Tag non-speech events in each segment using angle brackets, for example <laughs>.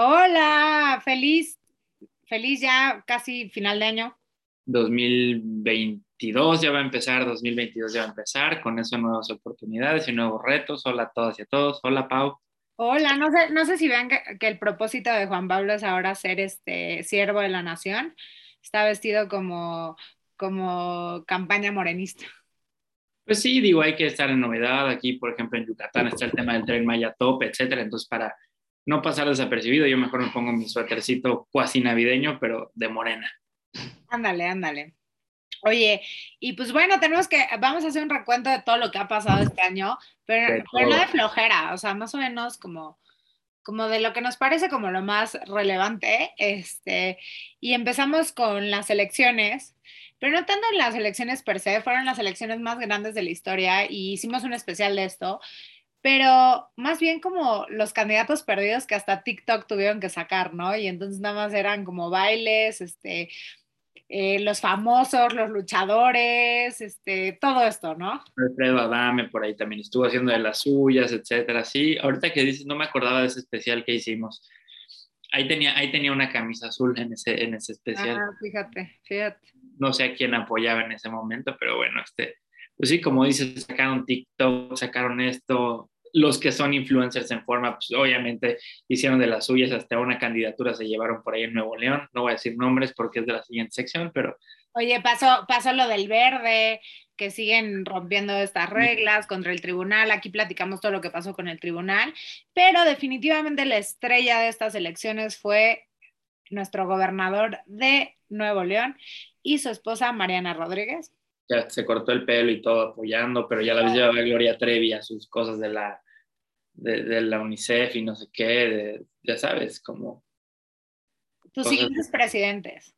Hola, feliz, feliz ya casi final de año. 2022 ya va a empezar, 2022 ya va a empezar, con eso nuevas oportunidades y nuevos retos. Hola a todas y a todos. Hola, Pau. Hola, no sé, no sé si vean que, que el propósito de Juan Pablo es ahora ser este siervo de la nación. Está vestido como, como campaña morenista. Pues sí, digo, hay que estar en novedad. Aquí, por ejemplo, en Yucatán está el tema del tren Maya Top, etcétera. Entonces, para no pasar desapercibido, yo mejor me pongo mi suétercito cuasi navideño, pero de morena. Ándale, ándale. Oye, y pues bueno, tenemos que, vamos a hacer un recuento de todo lo que ha pasado este año, pero, De pero no de flojera, o sea, más o menos como, como de lo que nos parece como lo más relevante, este, y empezamos con las elecciones, pero no tanto en las elecciones per se, fueron las elecciones más grandes de la historia y hicimos un especial de esto, pero más bien como los candidatos perdidos que hasta TikTok tuvieron que sacar, ¿no? Y entonces nada más eran como bailes, este, eh, los famosos, los luchadores, este, todo esto, ¿no? Alfredo Adame por ahí también estuvo haciendo de las suyas, etcétera. Sí, ahorita que dices, no me acordaba de ese especial que hicimos. Ahí tenía, ahí tenía una camisa azul en ese, en ese especial. Ah, fíjate, fíjate. No sé a quién apoyaba en ese momento, pero bueno, este, pues sí, como dices, sacaron TikTok, sacaron esto. Los que son influencers en forma, pues obviamente hicieron de las suyas, hasta una candidatura se llevaron por ahí en Nuevo León. No voy a decir nombres porque es de la siguiente sección, pero Oye, pasó, pasó lo del verde, que siguen rompiendo estas reglas contra el tribunal. Aquí platicamos todo lo que pasó con el tribunal, pero definitivamente la estrella de estas elecciones fue nuestro gobernador de Nuevo León y su esposa Mariana Rodríguez. Ya se cortó el pelo y todo apoyando, pero ya la vez llevaba Gloria Trevi a sus cosas de la, de, de la UNICEF y no sé qué, de- ya sabes, como... Tus siguientes presidentes.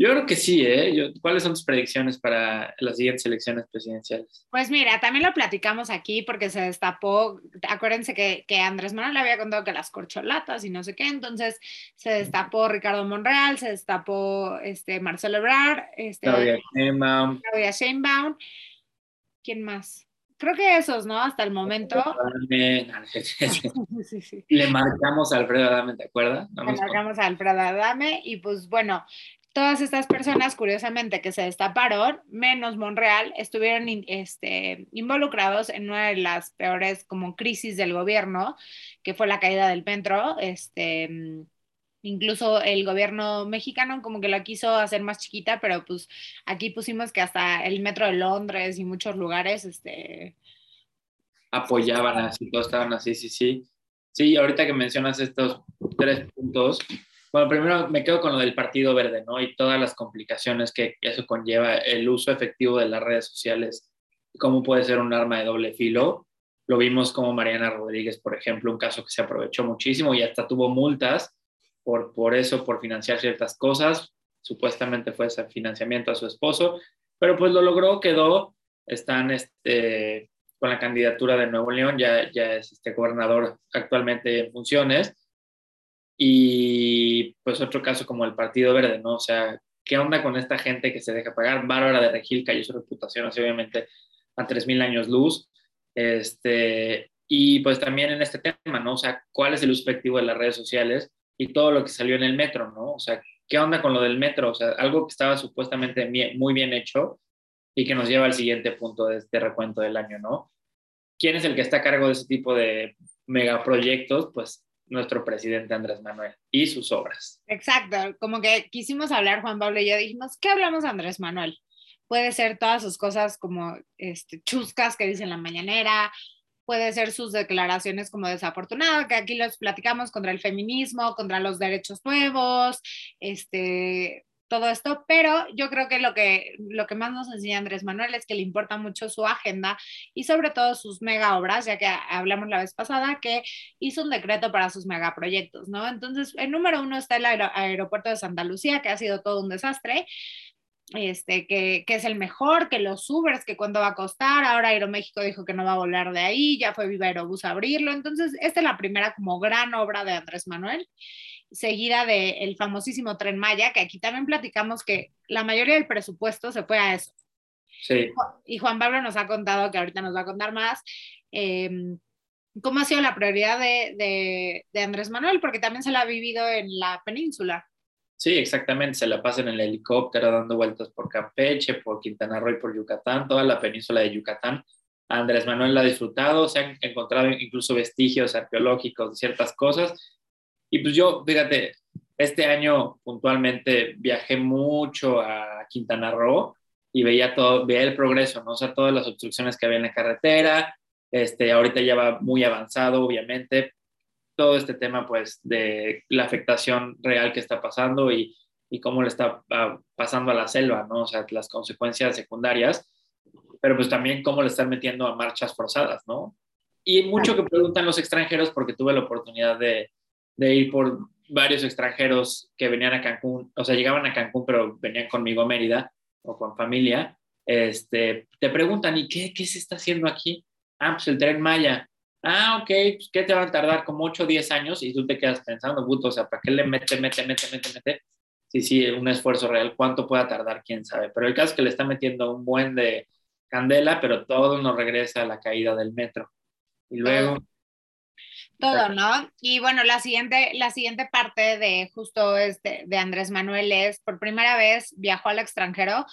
Yo creo que sí, ¿eh? Yo- ¿Cuáles son tus predicciones para las siguientes elecciones presidenciales? Pues mira, también lo platicamos aquí porque se destapó, acuérdense que, que Andrés Manuel le había contado que las corcholatas y no sé qué, entonces se destapó Ricardo Monreal, se destapó este, Marcelo Ebrard, este, Claudia Sheinbaum, Claudia Sheinbaum, ¿quién más? Creo que esos, ¿no? Hasta el momento. <laughs> Sí, sí, le marcamos a Alfredo Adame, ¿te acuerdas? Le marcamos a Alfredo Adame y pues bueno, todas estas personas, curiosamente, que se destaparon, menos Monreal, estuvieron in- este, involucrados en una de las peores como crisis del gobierno, que fue la caída del metro. Este, incluso el gobierno mexicano como que la quiso hacer más chiquita, pero pues aquí pusimos que hasta el metro de Londres y muchos lugares, este, apoyaban así, todos estaban así, sí, sí. Sí, ahorita que mencionas estos tres puntos, bueno, primero me quedo con lo del Partido Verde, ¿no? Y todas las complicaciones que eso conlleva, el uso efectivo de las redes sociales, cómo puede ser un arma de doble filo. Lo vimos como Mariana Rodríguez, por ejemplo, un caso que se aprovechó muchísimo y hasta tuvo multas por, por eso, por financiar ciertas cosas. Supuestamente fue ese financiamiento a su esposo, pero pues lo logró, quedó, están este, con la candidatura de Nuevo León, ya, ya es este gobernador actualmente en funciones. Y pues otro caso como el Partido Verde, ¿no? O sea, ¿qué onda con esta gente que se deja pagar? Bárbara de Regil cayó su reputación, así obviamente a 3.000 años luz. Este, y pues también en este tema, ¿no? O sea, ¿cuál es el uso efectivo de las redes sociales y todo lo que salió en el metro, ¿no? O sea, ¿qué onda con lo del metro? O sea, algo que estaba supuestamente muy bien hecho y que nos lleva al siguiente punto de este recuento del año, ¿no? ¿Quién es el que está a cargo de ese tipo de megaproyectos? Pues nuestro presidente Andrés Manuel y sus obras. Exacto, como que quisimos hablar Juan Pablo y yo dijimos, ¿qué hablamos Andrés Manuel? Puede ser todas sus cosas como este, chuscas que dice en la mañanera, puede ser sus declaraciones como desafortunadas, que aquí los platicamos contra el feminismo, contra los derechos nuevos, este, todo esto, pero yo creo que lo que, lo que más nos enseña Andrés Manuel es que le importa mucho su agenda y sobre todo sus mega obras, ya que hablamos la vez pasada que hizo un decreto para sus megaproyectos, ¿no? Entonces, el número uno está el aer aeropuerto de Santa Lucía, que ha sido todo un desastre, este, que, que, es el mejor, que los Ubers, que cuánto va a costar, ahora Aeroméxico dijo que no va a volar de ahí, ya fue Viva Aerobús a abrirlo, entonces esta es la primera como gran obra de Andrés Manuel, seguida del el famosísimo Tren Maya, que aquí también platicamos que la mayoría del presupuesto se fue a eso. Sí. Y Juan Pablo nos ha contado, que ahorita nos va a contar más, eh, cómo ha sido la prioridad de, de, Andrés Manuel, porque también se la ha vivido en la península. Sí, exactamente, se la pasa en el helicóptero dando vueltas por Campeche, por Quintana Roo y por Yucatán, toda la península de Yucatán. Andrés Manuel la ha disfrutado, se han encontrado incluso vestigios arqueológicos de ciertas cosas. Y pues yo, fíjate, este año puntualmente viajé mucho a Quintana Roo y veía todo, veía el progreso, ¿no? O sea, todas las obstrucciones que había en la carretera, este, ahorita ya va muy avanzado, obviamente, todo este tema, pues, de la afectación real que está pasando y, y cómo le está ah, pasando a la selva, ¿no? O sea, las consecuencias secundarias, pero pues también cómo le están metiendo a marchas forzadas, ¿no? Y mucho que preguntan los extranjeros, porque tuve la oportunidad de, de ir por varios extranjeros que venían a Cancún, o sea, llegaban a Cancún, pero venían conmigo a Mérida o con familia, este, te preguntan, ¿y qué, qué se está haciendo aquí? Ah, pues el tren Maya. Ah, ok, pues ¿qué te van a tardar? Como 8 o 10 años y tú te quedas pensando, puto, o sea, ¿para qué le mete, mete, mete, mete, mete? Sí, sí, un esfuerzo real. ¿Cuánto pueda tardar? ¿Quién sabe? Pero el caso es que le está metiendo un buen de candela, pero todo nos regresa a la caída del metro. Y luego... Todo, ¿no? Y bueno, la siguiente, la siguiente parte de justo este, de Andrés Manuel es, por primera vez viajó al extranjero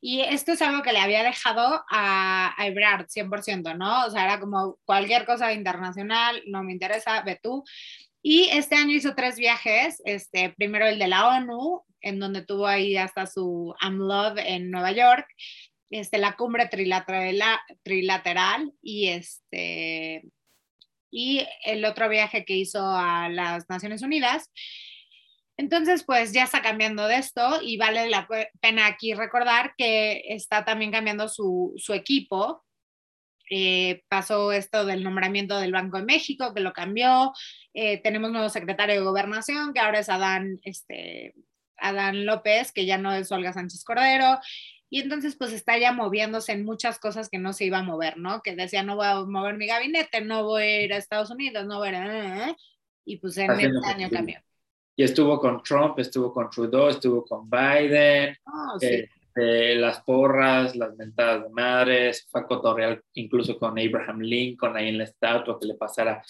y esto es algo que le había dejado a, a Ebrard 100%, ¿no? O sea, era como cualquier cosa internacional, no me interesa, ve tú. Y este año hizo tres viajes, este, primero el de la ONU, en donde tuvo ahí hasta su AmLove en Nueva York, este, la cumbre trilateral, trilateral y este y el otro viaje que hizo a las Naciones Unidas. Entonces, pues ya está cambiando de esto y vale la pena aquí recordar que está también cambiando su, su equipo. Eh, pasó esto del nombramiento del Banco de México, que lo cambió. Eh, tenemos nuevo secretario de Gobernación, que ahora es Adán, este, Adán López, que ya no es Olga Sánchez Cordero. Y entonces pues está ya moviéndose en muchas cosas que no se iba a mover, ¿no? Que decía, no voy a mover mi gabinete, no voy a ir a Estados Unidos, no voy a ir a... Y pues en este año cambió. Y estuvo con Trump, estuvo con Trudeau, estuvo con Biden, oh, las porras, las mentadas de madres, fue a cotorreal incluso con Abraham Lincoln ahí en la estatua que le pasara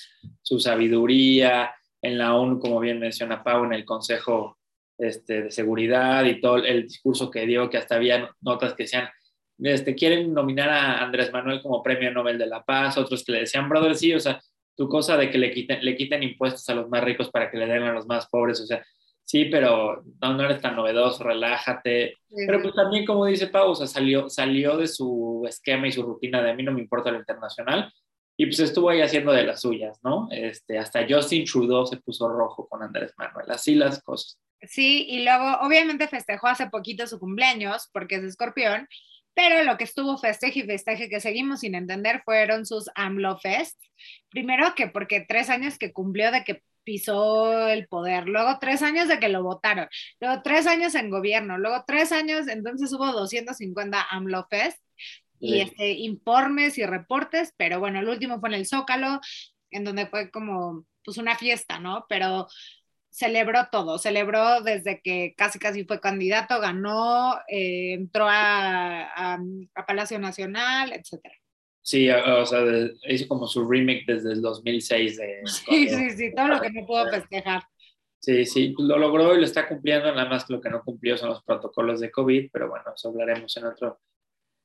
su sabiduría, en la ONU, como bien menciona Pau, en el Consejo este, de seguridad y todo el discurso que dio, que hasta había notas que decían, este, quieren nominar a Andrés Manuel como premio Nobel de la Paz, otros que le decían, brother, sí, o sea, tu cosa de que le quiten, le quiten impuestos a los más ricos para que le den a los más pobres, o sea, sí, pero no, no eres tan novedoso, relájate. Pero pues también, como dice Pau, o sea, salió, salió de su esquema y su rutina de a mí no me importa lo internacional, y pues estuvo ahí haciendo de las suyas, ¿no? Este, hasta Justin Trudeau se puso rojo con Andrés Manuel, así las cosas. Sí, y luego obviamente festejó hace poquito su cumpleaños porque es escorpión, pero lo que estuvo festeje y festeje que seguimos sin entender fueron sus AMLO Fest. Primero que porque tres años que cumplió de que pisó el poder, luego tres años de que lo votaron, luego tres años en gobierno, luego tres años, entonces hubo 250 AMLO Fest y este, informes y reportes, pero bueno, el último fue en el Zócalo, en donde fue como pues una fiesta, ¿no? Pero celebró todo, celebró desde que casi casi fue candidato, ganó, eh, entró a, Palacio Nacional, etcétera. Sí, o sea, hizo como su remake desde el 2006. De, <laughs> sí, sí, sí, todo lo que no pudo festejar. Sí, sí, lo logró y lo está cumpliendo, nada más que lo que no cumplió son los protocolos de COVID, pero bueno, eso hablaremos en otro,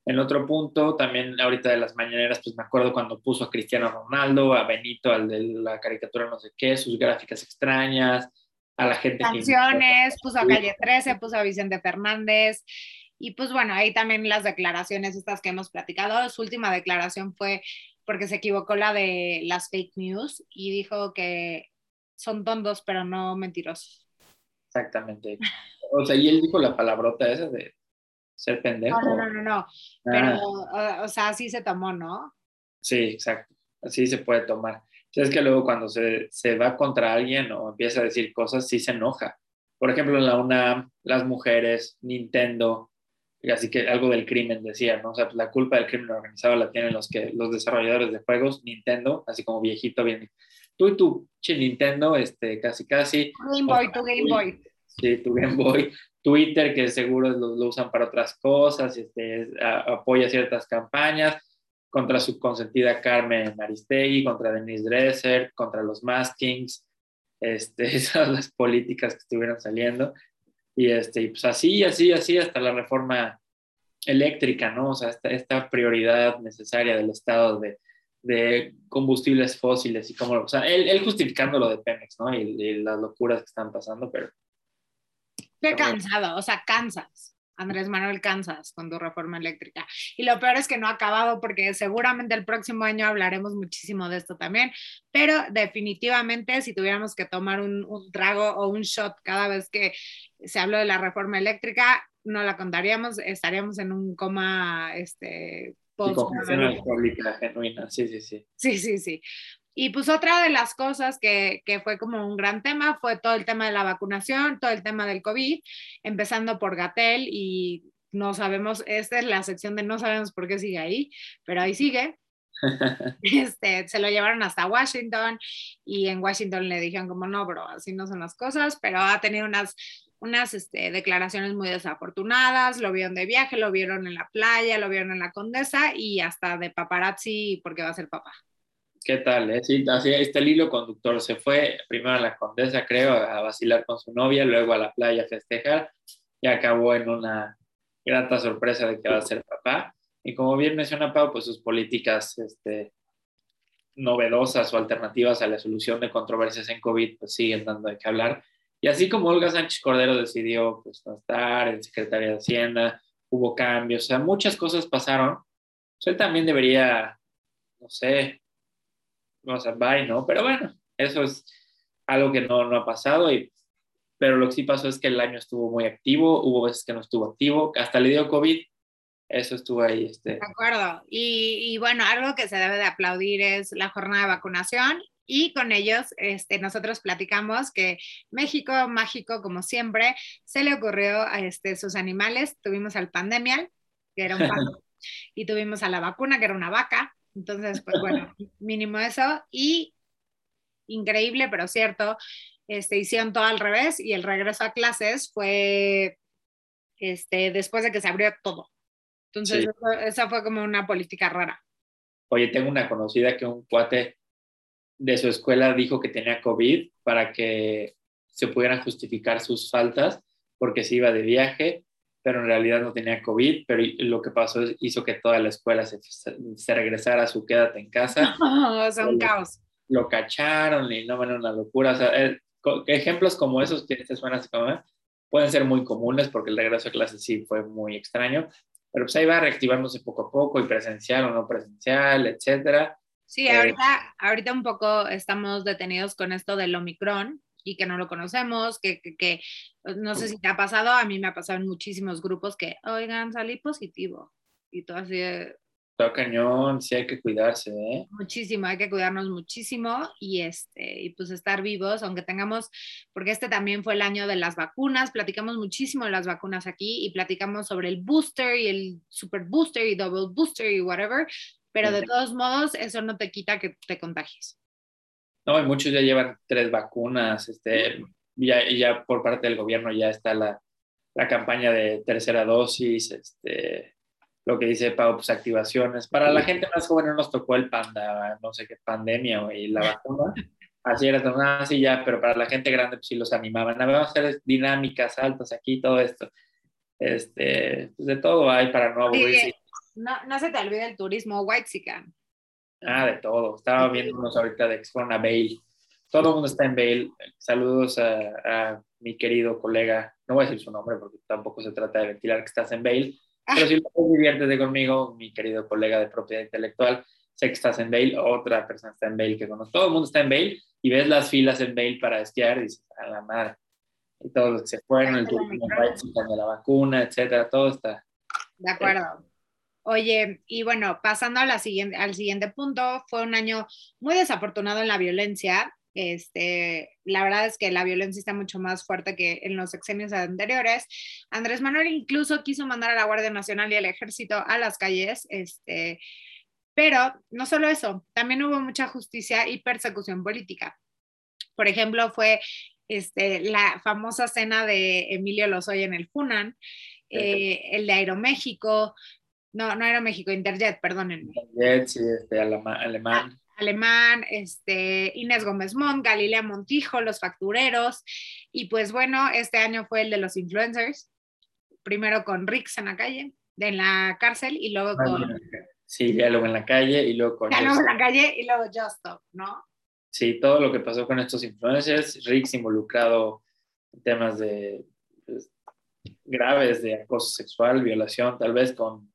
en otro punto. También ahorita de las mañaneras, pues me acuerdo cuando puso a Cristiano Ronaldo, a Benito, al de la caricatura no sé qué, sus gráficas extrañas, a la gente. Canciones, puso a Calle 13, puso a Vicente Fernández. Y pues bueno, ahí también las declaraciones estas que hemos platicado. Su última declaración fue porque se equivocó la de las fake news y dijo que son tontos pero no mentirosos. Exactamente. O sea, y él dijo la palabrota esa de ser pendejo. No, no, no, no. Pero, ah. o sea, así se tomó, ¿no? Sí, exacto. Así se puede tomar es que luego cuando se, se, va contra alguien o empieza a decir cosas, sí se enoja. Por ejemplo, en la UNAM, las mujeres, Nintendo, así que algo del crimen decía, ¿no? O sea, pues, la culpa del crimen organizado la tienen los, que, los desarrolladores de juegos, Nintendo, así como viejito, bien. Tú y tu che Nintendo, este, casi, casi. Game Boy, tu Game Boy. Sí, tu Game Boy. Twitter, que seguro lo, usan para otras cosas, este, apoya ciertas campañas contra su consentida Carmen Aristegui, contra Denise Dresser, contra los Maskings, este, <laughs> esas las políticas que estuvieron saliendo. Y, este, pues así, así, así, hasta la reforma eléctrica, ¿no? O sea, esta, esta prioridad necesaria del Estado de, de combustibles fósiles y como, o sea, él, él justificando lo de Pemex, ¿no? Y, y, las locuras que están pasando, pero... Qué cansado, o sea, cansas. Andrés Manuel Kansas con tu reforma eléctrica. Y lo peor es que no ha acabado porque seguramente el próximo año hablaremos muchísimo de esto también, pero definitivamente si tuviéramos que tomar un, un trago o un shot cada vez que se habló de la reforma eléctrica, no la contaríamos, estaríamos en un coma este, post sí, sí, sí. Sí, sí, sí. Y pues otra de las cosas que, que, fue como un gran tema fue todo el tema de la vacunación, todo el tema del COVID, empezando por Gatel y no sabemos, esta es la sección de no sabemos por qué sigue ahí, pero ahí sigue. <laughs> Este, se lo llevaron hasta Washington y en Washington le dijeron como no, bro, así no son las cosas, pero ha tenido unas, unas este, declaraciones muy desafortunadas, lo vieron de viaje, lo vieron en la playa, lo vieron en la condesa y hasta de paparazzi porque va a ser papá. ¿Qué tal? Eh? Sí, así está el hilo conductor. Se fue primero a la Condesa, creo, a vacilar con su novia, luego a la playa a festejar y acabó en una grata sorpresa de que va a ser papá. Y como bien menciona Pau, pues sus políticas este, novedosas o alternativas a la solución de controversias en COVID pues siguen dando de qué hablar. Y así como Olga Sánchez Cordero decidió pues, no estar en Secretaría de Hacienda, hubo cambios, o sea, muchas cosas pasaron. Pues él también debería, no sé, o sea, bye, ¿no? Pero bueno, eso es algo que no, no ha pasado, y, pero lo que sí pasó es que el año estuvo muy activo, hubo veces que no estuvo activo, hasta le dio COVID, eso estuvo ahí. Este. De acuerdo, y, y bueno, algo que se debe de aplaudir es la jornada de vacunación y con ellos este, nosotros platicamos que México, mágico como siempre, se le ocurrió a este, sus animales. Tuvimos al pandemial, que era un <laughs> pato, y tuvimos a la vacuna, que era una vaca. Entonces, pues bueno, mínimo eso. Y increíble, pero cierto, este, hicieron todo al revés y el regreso a clases fue este, después de que se abrió todo. Entonces, sí. eso, esa fue como una política rara. Oye, tengo una conocida que un cuate de su escuela dijo que tenía COVID para que se pudieran justificar sus faltas porque se iba de viaje pero en realidad no tenía COVID, pero lo que pasó es, hizo que toda la escuela se, se regresara a su quédate en casa. Oh, <laughs> o sea, un caos. Lo cacharon y no, bueno, una locura. O sea, eh, ejemplos como esos que te suenan como, ¿eh? pueden ser muy comunes porque el regreso a clase sí fue muy extraño, pero pues ahí va reactivándose poco a poco y presencial o no presencial, etcétera. Sí, ahorita, ahorita un poco estamos detenidos con esto del Omicron, y que no lo conocemos, que, que, que, pues, no sé si te ha pasado, a mí me ha pasado en muchísimos grupos que, oigan, salí positivo. Y todo así de... Todo cañón, sí hay que cuidarse, ¿eh? Muchísimo, hay que cuidarnos muchísimo y, este, y pues estar vivos, aunque tengamos, porque este también fue el año de las vacunas, platicamos muchísimo de las vacunas aquí y platicamos sobre el booster y el super booster y double booster y whatever, pero de todos modos eso no te quita que te contagies. No, y muchos ya llevan tres vacunas, este, ya, ya por parte del gobierno ya está la, la campaña de tercera dosis, este, lo que dice Pau, pues activaciones. Para la gente más joven no nos tocó el panda, no sé qué pandemia y la vacuna. Así era, así ya, pero para la gente grande pues sí los animaban. Vamos a hacer dinámicas, saltos aquí, todo esto. Este, pues de todo hay para no aburrirse. Sí, no, no se te olvide el turismo white -sican. Ah, de todo. Estaba viéndonos ahorita de Explona Bale. Todo el mundo está en Bale. Saludos a, a, mi querido colega. No voy a decir su nombre porque tampoco se trata de ventilar que estás en Bale. Pero si lo diviértete conmigo, mi querido colega de propiedad intelectual, sé que estás en Bale, otra persona está en Bale que conozco. Todo el mundo está en Bale y ves las filas en Bale para esquiar y dices, a la madre. Y todos los que se fueron, el turismo de la vacuna, etcétera, todo está. De acuerdo. Oye, y bueno, pasando a la siguiente, al siguiente punto, fue un año muy desafortunado en la violencia. Este, la verdad es que la violencia está mucho más fuerte que en los sexenios anteriores. Andrés Manuel incluso quiso mandar a la Guardia Nacional y al Ejército a las calles, este, pero no solo eso, también hubo mucha justicia y persecución política. Por ejemplo, fue este, la famosa cena de Emilio Lozoya en el Funan, eh, el de Aeroméxico, no, no Aeroméxico, Interjet, perdónenme. Interjet, sí, este, alemán. Alemán, este, Inés Gómez Mont, Galilea Montijo, Los Factureros, y pues bueno, este año fue el de los influencers, primero con Rix en la calle, en la cárcel, y luego ah, con... Sí, ya luego en la calle, y luego con... Diálogo en la calle, y luego Just Stop, ¿no? Sí, todo lo que pasó con estos influencers, Rix involucrado en temas de pues, graves de acoso sexual, violación, tal vez con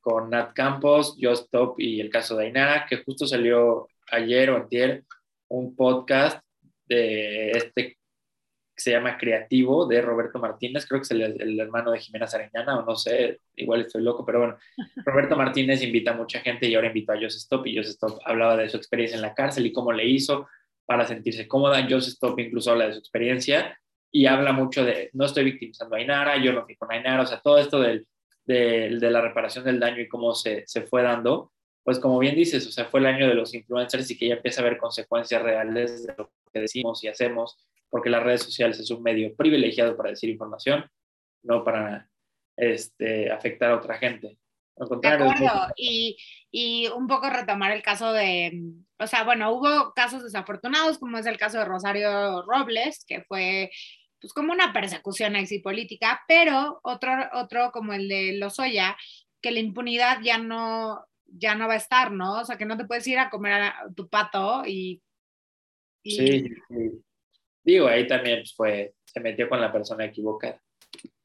con Nat Campos, Just Top y el caso de Ainara, que justo salió ayer o ayer un podcast de este que se llama Creativo de Roberto Martínez, creo que es el, hermano de Jimena Sariñana, o no sé, igual estoy loco, pero bueno, <laughs> Roberto Martínez invita a mucha gente y ahora invitó a Joseph Stop y Joseph Stop hablaba de su experiencia en la cárcel y cómo le hizo para sentirse cómoda. Joseph Stop incluso habla de su experiencia y habla mucho de no estoy victimizando a Ainara, yo no fui con Ainara, o sea, todo esto del de, la reparación del daño y cómo se, se, fue dando, pues como bien dices, o sea, fue el año de los influencers y que ya empieza a haber consecuencias reales de lo que decimos y hacemos, porque las redes sociales es un medio privilegiado para decir información, no para este, afectar a otra gente. De acuerdo, y, y, un poco retomar el caso de, o sea, bueno, hubo casos desafortunados, como es el caso de Rosario Robles, que fue pues como una persecución así política, pero otro, otro como el de Lozoya, que la impunidad ya no, ya no va a estar, ¿no? O sea, que no te puedes ir a comer a tu pato y... Sí, sí, digo, ahí también pues, fue, se metió con la persona equivocada.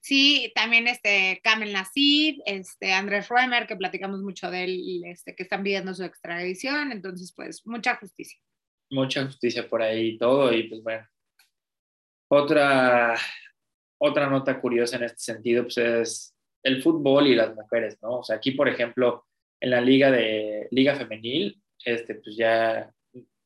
Sí, también este Kamel Nassid, este Andrés Roemer, que platicamos mucho de él, este, que están pidiendo su extradición, entonces pues mucha justicia. Mucha justicia por ahí y todo, y pues bueno, otra, otra nota curiosa en este sentido pues es el fútbol y las mujeres, ¿no? O sea, aquí, por ejemplo, en la liga de liga femenil, este, pues ya,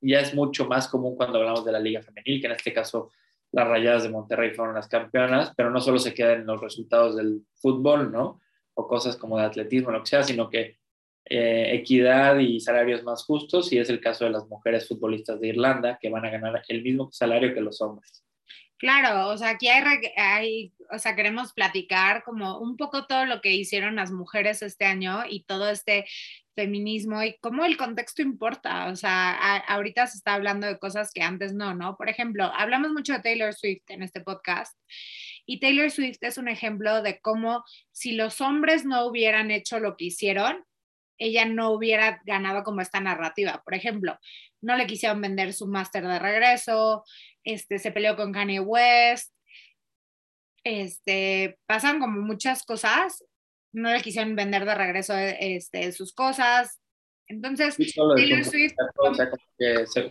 ya es mucho más común cuando hablamos de la liga femenil, que en este caso las Rayadas de Monterrey fueron las campeonas, pero no solo se quedan en los resultados del fútbol, ¿no? O cosas como de atletismo, lo que sea, sino que eh, equidad y salarios más justos, y es el caso de las mujeres futbolistas de Irlanda, que van a ganar el mismo salario que los hombres. Claro, o sea, aquí hay, o sea, queremos platicar como un poco todo lo que hicieron las mujeres este año y todo este feminismo y cómo el contexto importa. O sea, ahorita se está hablando de cosas que antes no, ¿no? Por ejemplo, hablamos mucho de Taylor Swift en este podcast y Taylor Swift es un ejemplo de cómo si los hombres no hubieran hecho lo que hicieron, ella no hubiera ganado como esta narrativa. Por ejemplo, no le quisieron vender su máster de regreso, este, se peleó con Kanye West, este, pasan como muchas cosas, no le quisieron vender de regreso este, sus cosas. Entonces, Taylor Swift...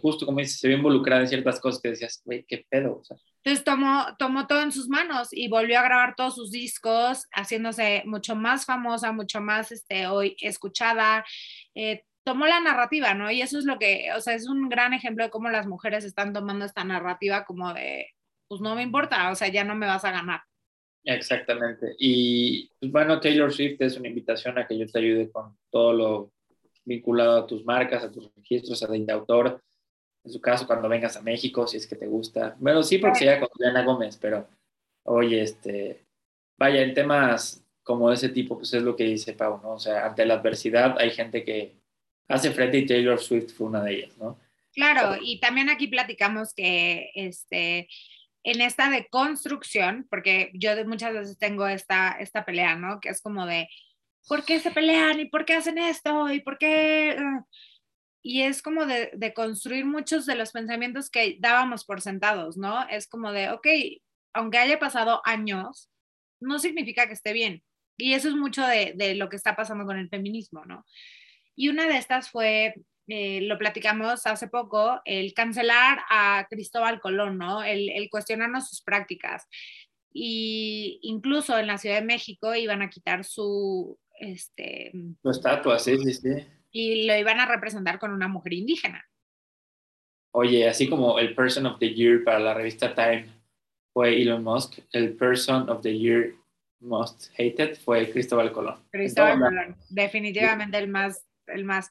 justo como dices, se vio involucrada en ciertas cosas que decías, güey, qué pedo. Entonces tomó, tomó todo en sus manos y volvió a grabar todos sus discos, haciéndose mucho más famosa, mucho más este, hoy escuchada. Eh, tomó la narrativa, ¿no? Y eso es lo que, o sea, es un gran ejemplo de cómo las mujeres están tomando esta narrativa como de, pues no me importa, o sea, ya no me vas a ganar. Exactamente. Y pues, bueno, Taylor Swift es una invitación a que yo te ayude con todo lo vinculado a tus marcas, a tus registros, a de autor. En su caso, cuando vengas a México, si es que te gusta. Bueno, sí, porque sería con Diana Gómez, pero oye, este, vaya, en temas como ese tipo, pues es lo que dice Pau, ¿no? O sea, ante la adversidad hay gente que hace frente y Taylor Swift fue una de ellas, ¿no? Claro, y también aquí platicamos que este, en esta de construcción, porque yo muchas veces tengo esta, esta pelea, ¿no? Que es como de, ¿por qué se pelean? ¿Y por qué hacen esto? ¿Y por qué? Y es como de, de construir muchos de los pensamientos que dábamos por sentados, ¿no? Es como de, ok, aunque haya pasado años, no significa que esté bien. Y eso es mucho de, de lo que está pasando con el feminismo, ¿no? Y una de estas fue, eh, lo platicamos hace poco, el cancelar a Cristóbal Colón, ¿no? El, el cuestionarnos sus prácticas. Y incluso en la Ciudad de México iban a quitar su... Este, su estatua, sí, sí, sí. Y lo iban a representar con una mujer indígena. Oye, así como el Person of the Year para la revista Time fue Elon Musk, el Person of the Year Most Hated fue Cristóbal Colón. Cristóbal Colón, definitivamente el más el más.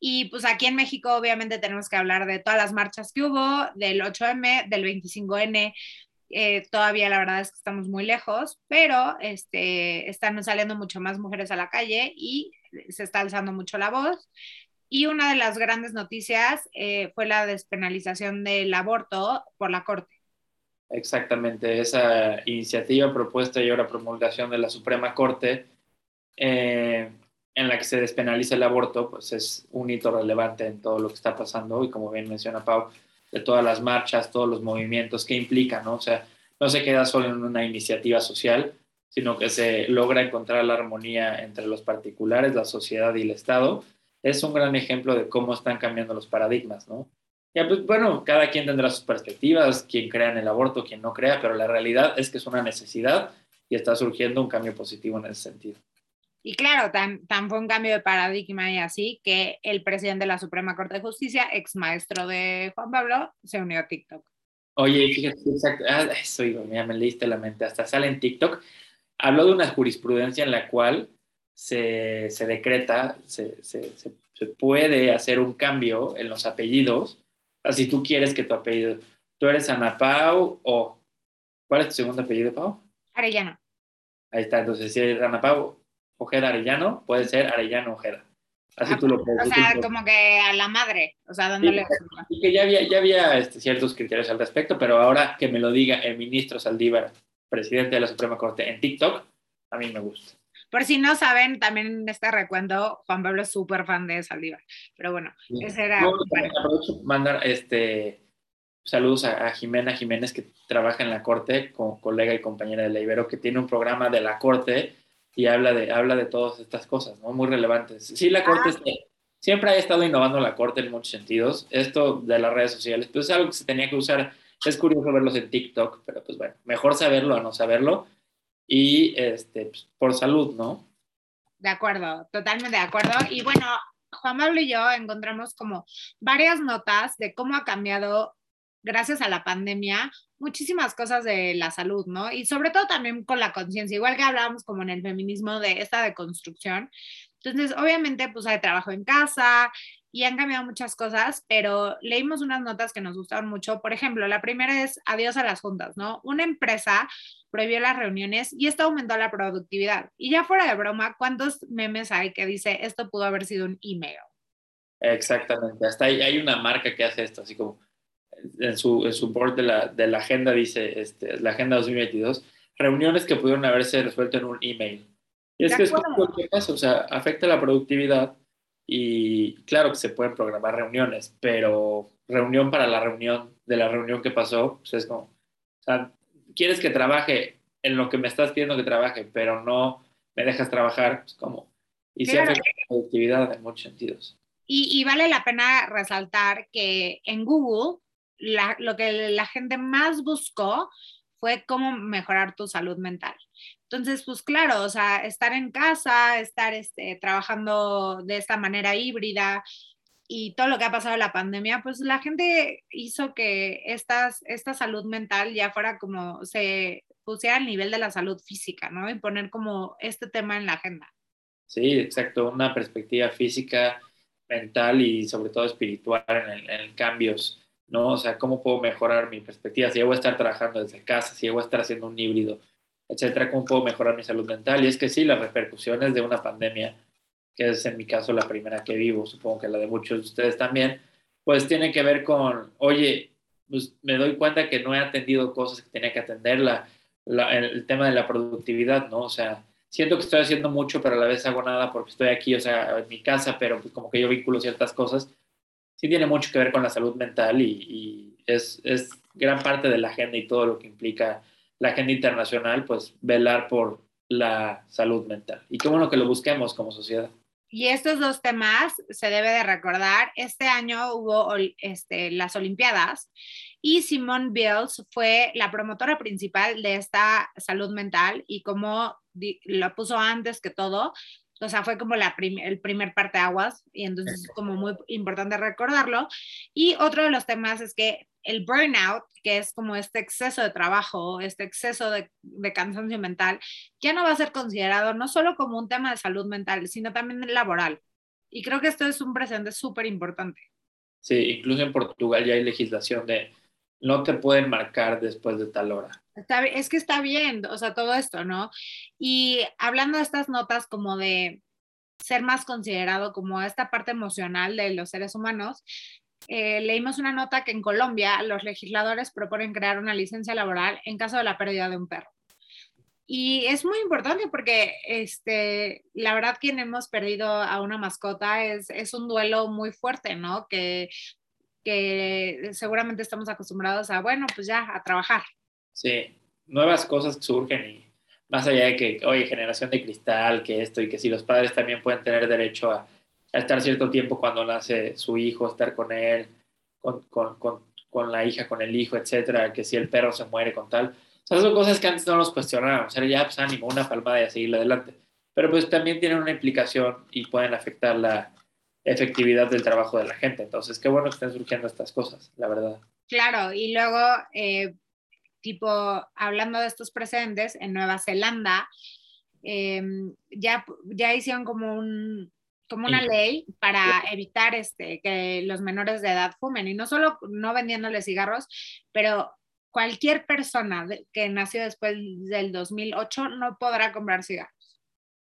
Y pues aquí en México obviamente tenemos que hablar de todas las marchas que hubo, del 8M, del 25N, Eh, todavía la verdad es que estamos muy lejos, pero este, están saliendo mucho más mujeres a la calle y se está alzando mucho la voz. Y una de las grandes noticias eh, fue la despenalización del aborto por la Corte. Exactamente, esa iniciativa propuesta y ahora promulgación de la Suprema Corte, eh, en la que se despenaliza el aborto, pues es un hito relevante en todo lo que está pasando y como bien menciona Pau, de todas las marchas, todos los movimientos que implican, ¿no? O sea, no se queda solo en una iniciativa social, sino que se logra encontrar la armonía entre los particulares, la sociedad y el Estado. Es un gran ejemplo de cómo están cambiando los paradigmas, ¿no? Ya, pues bueno, cada quien tendrá sus perspectivas, quien crea en el aborto, quien no crea, pero la realidad es que es una necesidad y está surgiendo un cambio positivo en ese sentido. Y claro, tan, tan fue un cambio de paradigma y así que el presidente de la Suprema Corte de Justicia, ex maestro de Juan Pablo, se unió a TikTok. Oye, fíjate, exacto, ah, eso, ya me leíste la mente, hasta sale en TikTok. Habló de una jurisprudencia en la cual se, se decreta, se, se, se, puede hacer un cambio en los apellidos si tú quieres que tu apellido, tú eres Ana Pau o, ¿cuál es tu segundo apellido, Pau? Arellano. Ahí está, entonces si eres Ana Pau Ojeda Arellano, puede ser Arellano Ojeda. Así ah, tú lo puedes. O sea, como que a la madre, o sea, dándole... y que ya había, ya había este, ciertos criterios al respecto, pero ahora que me lo diga el ministro Saldívar, presidente de la Suprema Corte, en TikTok, a mí me gusta. Por si no saben, también en este recuento, Juan Pablo es súper fan de Saldívar. Pero bueno, ese era. mandar este, saludos a, Jimena Jiménez, que trabaja en la Corte, como colega y compañera de la Ibero, que tiene un programa de la Corte y habla de, habla de todas estas cosas, ¿no? Muy relevantes. Sí, la Corte ah. siempre ha estado innovando la Corte en muchos sentidos. Esto de las redes sociales, pues es algo que se tenía que usar. Es curioso verlos en TikTok, pero pues bueno, mejor saberlo a no saberlo y este, pues, por salud, ¿no? De acuerdo, totalmente de acuerdo. Y bueno, Juan Pablo y yo encontramos como varias notas de cómo ha cambiado, gracias a la pandemia, muchísimas cosas de la salud, ¿no? Y sobre todo también con la conciencia, igual que hablábamos como en el feminismo de esta deconstrucción. Entonces, obviamente, pues hay trabajo en casa, y han cambiado muchas cosas, pero leímos unas notas que nos gustaron mucho. Por ejemplo, la primera es adiós a las juntas, ¿no? Una empresa prohibió las reuniones y esto aumentó la productividad. Y ya fuera de broma, ¿cuántos memes hay que dice esto pudo haber sido un email? Exactamente, hasta hay, hay una marca que hace esto, así como en su, en su board de la, de la agenda dice, este, la agenda 2022, reuniones que pudieron haberse resuelto en un email. Y es que es que pasa, o sea, afecta la productividad y claro que se pueden programar reuniones, pero reunión para la reunión de la reunión que pasó, pues es como, o sea, quieres que trabaje en lo que me estás pidiendo que trabaje, pero no me dejas trabajar, pues como, y se afecta la productividad en muchos sentidos. Y, y, vale la pena resaltar que en Google lo que la gente más buscó fue cómo mejorar tu salud mental. Entonces, pues claro, o sea, estar en casa, estar este, trabajando de esta manera híbrida y todo lo que ha pasado en la pandemia, pues la gente hizo que estas, esta salud mental ya fuera como, se pusiera al nivel de la salud física, ¿no? Y poner como este tema en la agenda. Sí, exacto, una perspectiva física, mental y sobre todo espiritual en, en cambios, ¿no? O sea, ¿cómo puedo mejorar mi perspectiva? Si yo voy a estar trabajando desde casa, si yo voy a estar haciendo un híbrido, etcétera, cómo puedo mejorar mi salud mental. Y es que sí, las repercusiones de una pandemia, que es en mi caso la primera que vivo, supongo que la de muchos de ustedes también, pues tiene que ver con, oye, pues me doy cuenta que no he atendido cosas que tenía que atender, la, el tema de la productividad, ¿no? O sea, siento que estoy haciendo mucho, pero a la vez hago nada porque estoy aquí, o sea, en mi casa, pero pues como que yo vinculo ciertas cosas. Sí tiene mucho que ver con la salud mental y, es gran parte de la agenda y todo lo que implica la agenda internacional, pues velar por la salud mental. Y qué bueno que lo busquemos como sociedad. Y estos dos temas se debe de recordar. Este año hubo este, las Olimpiadas y Simone Biles fue la promotora principal de esta salud mental y como lo puso antes que todo, o sea, fue como la el primer parte aguas y entonces es como muy importante recordarlo. Y otro de los temas es que el burnout, que es como este exceso de trabajo, este exceso de, de, cansancio mental, ya no va a ser considerado no solo como un tema de salud mental, sino también laboral. Y creo que esto es un presente súper importante. Sí, incluso en Portugal ya hay legislación de no te pueden marcar después de tal hora. es que está bien, o sea, todo esto, ¿no? Y hablando de estas notas como de ser más considerado como esta parte emocional de los seres humanos, eh, leímos una nota que en Colombia los legisladores proponen crear una licencia laboral en caso de la pérdida de un perro. Y es muy importante porque, este, la verdad, quien hemos perdido a una mascota es, es un duelo muy fuerte, ¿no? Que, que seguramente estamos acostumbrados a, bueno, pues ya, a trabajar. Sí, nuevas cosas surgen y más allá de que, oye, generación de cristal, que esto y que si los padres también pueden tener derecho a, a estar cierto tiempo cuando nace su hijo, estar con él, con, con, con, con la hija, con el hijo, etcétera, que si el perro se muere con tal sea, son cosas que antes no nos cuestionábamos. Era ya, pues ánimo, una palmada y a seguir adelante. Pero pues también tienen una implicación y pueden afectar la efectividad del trabajo de la gente. Entonces, qué bueno que estén surgiendo estas cosas, la verdad. Claro, y luego, eh, tipo, hablando de estos precedentes, en Nueva Zelanda em, ya, ya hicieron como un, como una ley para evitar este, que los menores de edad fumen y no solo no vendiéndoles cigarros, pero cualquier persona que nació después del 2008 no podrá comprar cigarros.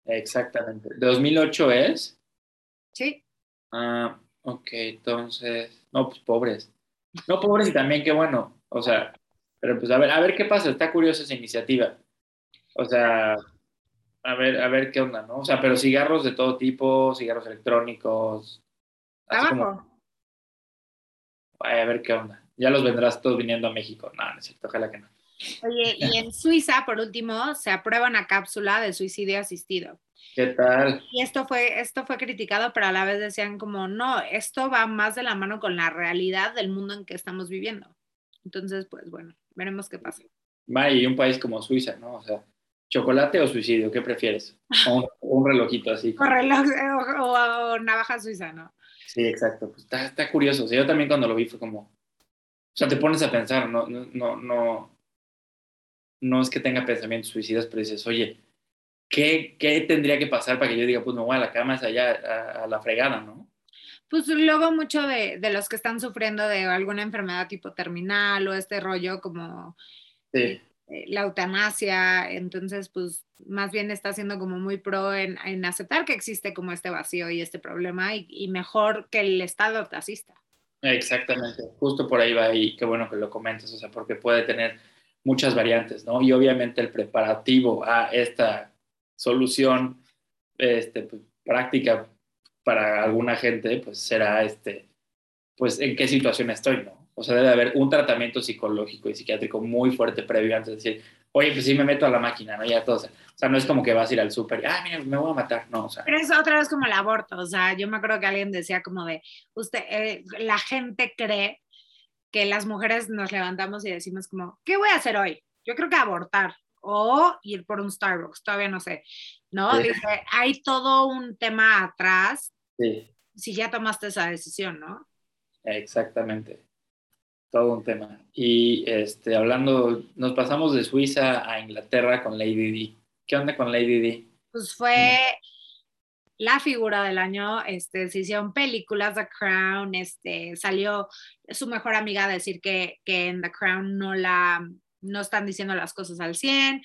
Exactamente. ¿2008 es? Sí. Ah, ok, entonces, no, pues pobres. No, pobres y también qué bueno, o sea, pero pues a ver, a ver qué pasa, está curiosa esa iniciativa. O sea, a ver, a ver qué onda, ¿no? O sea, pero cigarros de todo tipo, cigarros electrónicos. Tabaco. a ver qué onda ya los vendrás todos viniendo a México. No, no es cierto, ojalá que no. Oye, y en <laughs> Suiza, por último, se aprueba una cápsula de suicidio asistido. ¿Qué tal? Y esto fue, esto fue criticado, pero a la vez decían como, no, esto va más de la mano con la realidad del mundo en que estamos viviendo. Entonces, pues bueno, veremos qué pasa. Y un país como Suiza, ¿no? O sea, ¿chocolate o suicidio? ¿Qué prefieres? O un, relojito así. <laughs> O reloj, o, navaja suiza, ¿no? Sí, exacto. Pues está, está curioso. yo también cuando lo vi fue como, o sea, te pones a pensar, no, no, no, no es que tenga pensamientos suicidas, pero dices, oye, ¿qué, ¿qué, tendría que pasar para que yo diga, pues me voy a la cama, es allá a, la fregada, ¿no? Pues luego mucho de, de, los que están sufriendo de alguna enfermedad tipo terminal o este rollo como sí. Eh, la eutanasia, entonces pues más bien está siendo como muy pro en, en aceptar que existe como este vacío y este problema y, y mejor que el Estado te asista. Exactamente, justo por ahí va y qué bueno que lo comentes, o sea, porque puede tener muchas variantes, ¿no? Y obviamente el preparativo a esta solución este, práctica para alguna gente, pues será este, pues en qué situación estoy, ¿no? O sea, debe haber un tratamiento psicológico y psiquiátrico muy fuerte previo antes de decir, oye, pues sí me meto a la máquina, ¿no? Ya todo. O sea, no es como que vas a ir al súper ah, mira, me voy a matar, no, o sea. Pero es otra vez como el aborto, o sea, yo me acuerdo que alguien decía como de, usted, eh, la gente cree que las mujeres nos levantamos y decimos como, ¿qué voy a hacer hoy? Yo creo que abortar o ir por un Starbucks, todavía no sé, ¿no? Dice, hay todo un tema atrás. Sí. Si ya tomaste esa decisión, ¿no? Exactamente todo un tema. Y este, hablando, nos pasamos de Suiza a Inglaterra con Lady D. ¿Qué onda con Lady D? Pues fue la figura del año, este, se hicieron películas, The Crown, este, salió su mejor amiga a decir que, que en The Crown no la, no están diciendo las cosas al 100,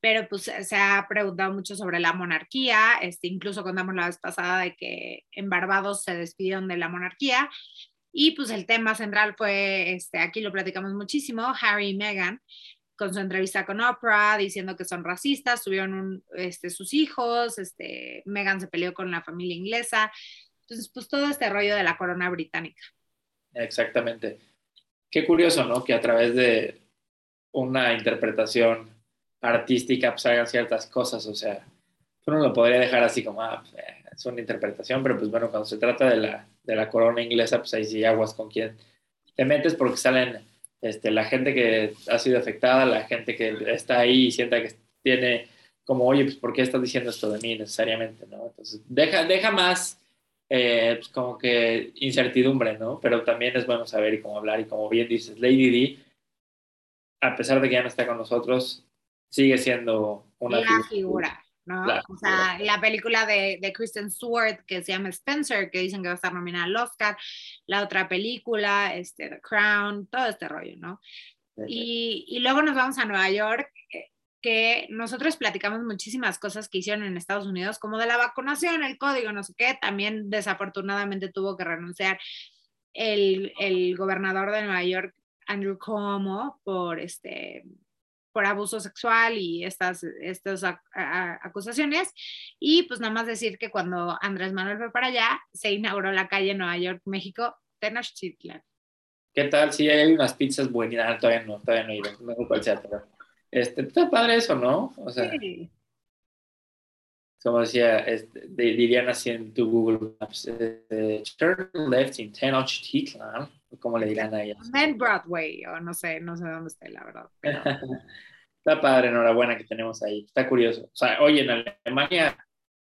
pero pues se ha preguntado mucho sobre la monarquía, este, incluso contamos la vez pasada de que en Barbados se despidieron de la monarquía, y pues el tema central fue, este, aquí lo platicamos muchísimo, Harry y Meghan, con su entrevista con Oprah, diciendo que son racistas, tuvieron este, sus hijos, este, Meghan se peleó con la familia inglesa. Entonces, pues todo este rollo de la corona británica. Exactamente. Qué curioso, ¿no? Que a través de una interpretación artística pues hagan ciertas cosas, o sea, uno lo podría dejar así como, ah, pues, eh, es una interpretación, pero pues bueno, cuando se trata de la, de la corona inglesa, pues ahí sí aguas con quién te metes porque salen este, la gente que ha sido afectada, la gente que está ahí y sienta que tiene como, oye, pues ¿por qué estás diciendo esto de mí necesariamente? ¿no? Entonces, deja, deja más eh, pues, como que incertidumbre, ¿no? Pero también es bueno saber y cómo hablar y como bien dices, Lady D, a pesar de que ya no está con nosotros, sigue siendo una figura ¿no? o sea, la película de, de, Kristen Stewart que se llama Spencer, que dicen que va a estar nominada al Oscar, la otra película, este, The Crown, todo este rollo, ¿no? Y, y luego nos vamos a Nueva York, que nosotros platicamos muchísimas cosas que hicieron en Estados Unidos, como de la vacunación, el código, no sé qué, también desafortunadamente tuvo que renunciar el, el gobernador de Nueva York, Andrew Cuomo, por este por abuso sexual y estas, estas acusaciones. Y pues nada más decir que cuando Andrés Manuel fue para allá, se inauguró la calle Nueva York, México, Tenochtitlan. ¿Qué tal? Sí, hay unas pizzas buenas. Ah, todavía no, todavía no ido. No sé cuál sea, pero este, está padre eso, ¿no? O sea, sí. como decía, este, dirían así en tu Google Maps, eh, turn left in Tenochtitlan, ¿cómo le dirán a ellas? En Broadway, o no sé, no sé dónde está, la verdad. <laughs> está padre, enhorabuena que tenemos ahí, está curioso. O sea, oye, en Alemania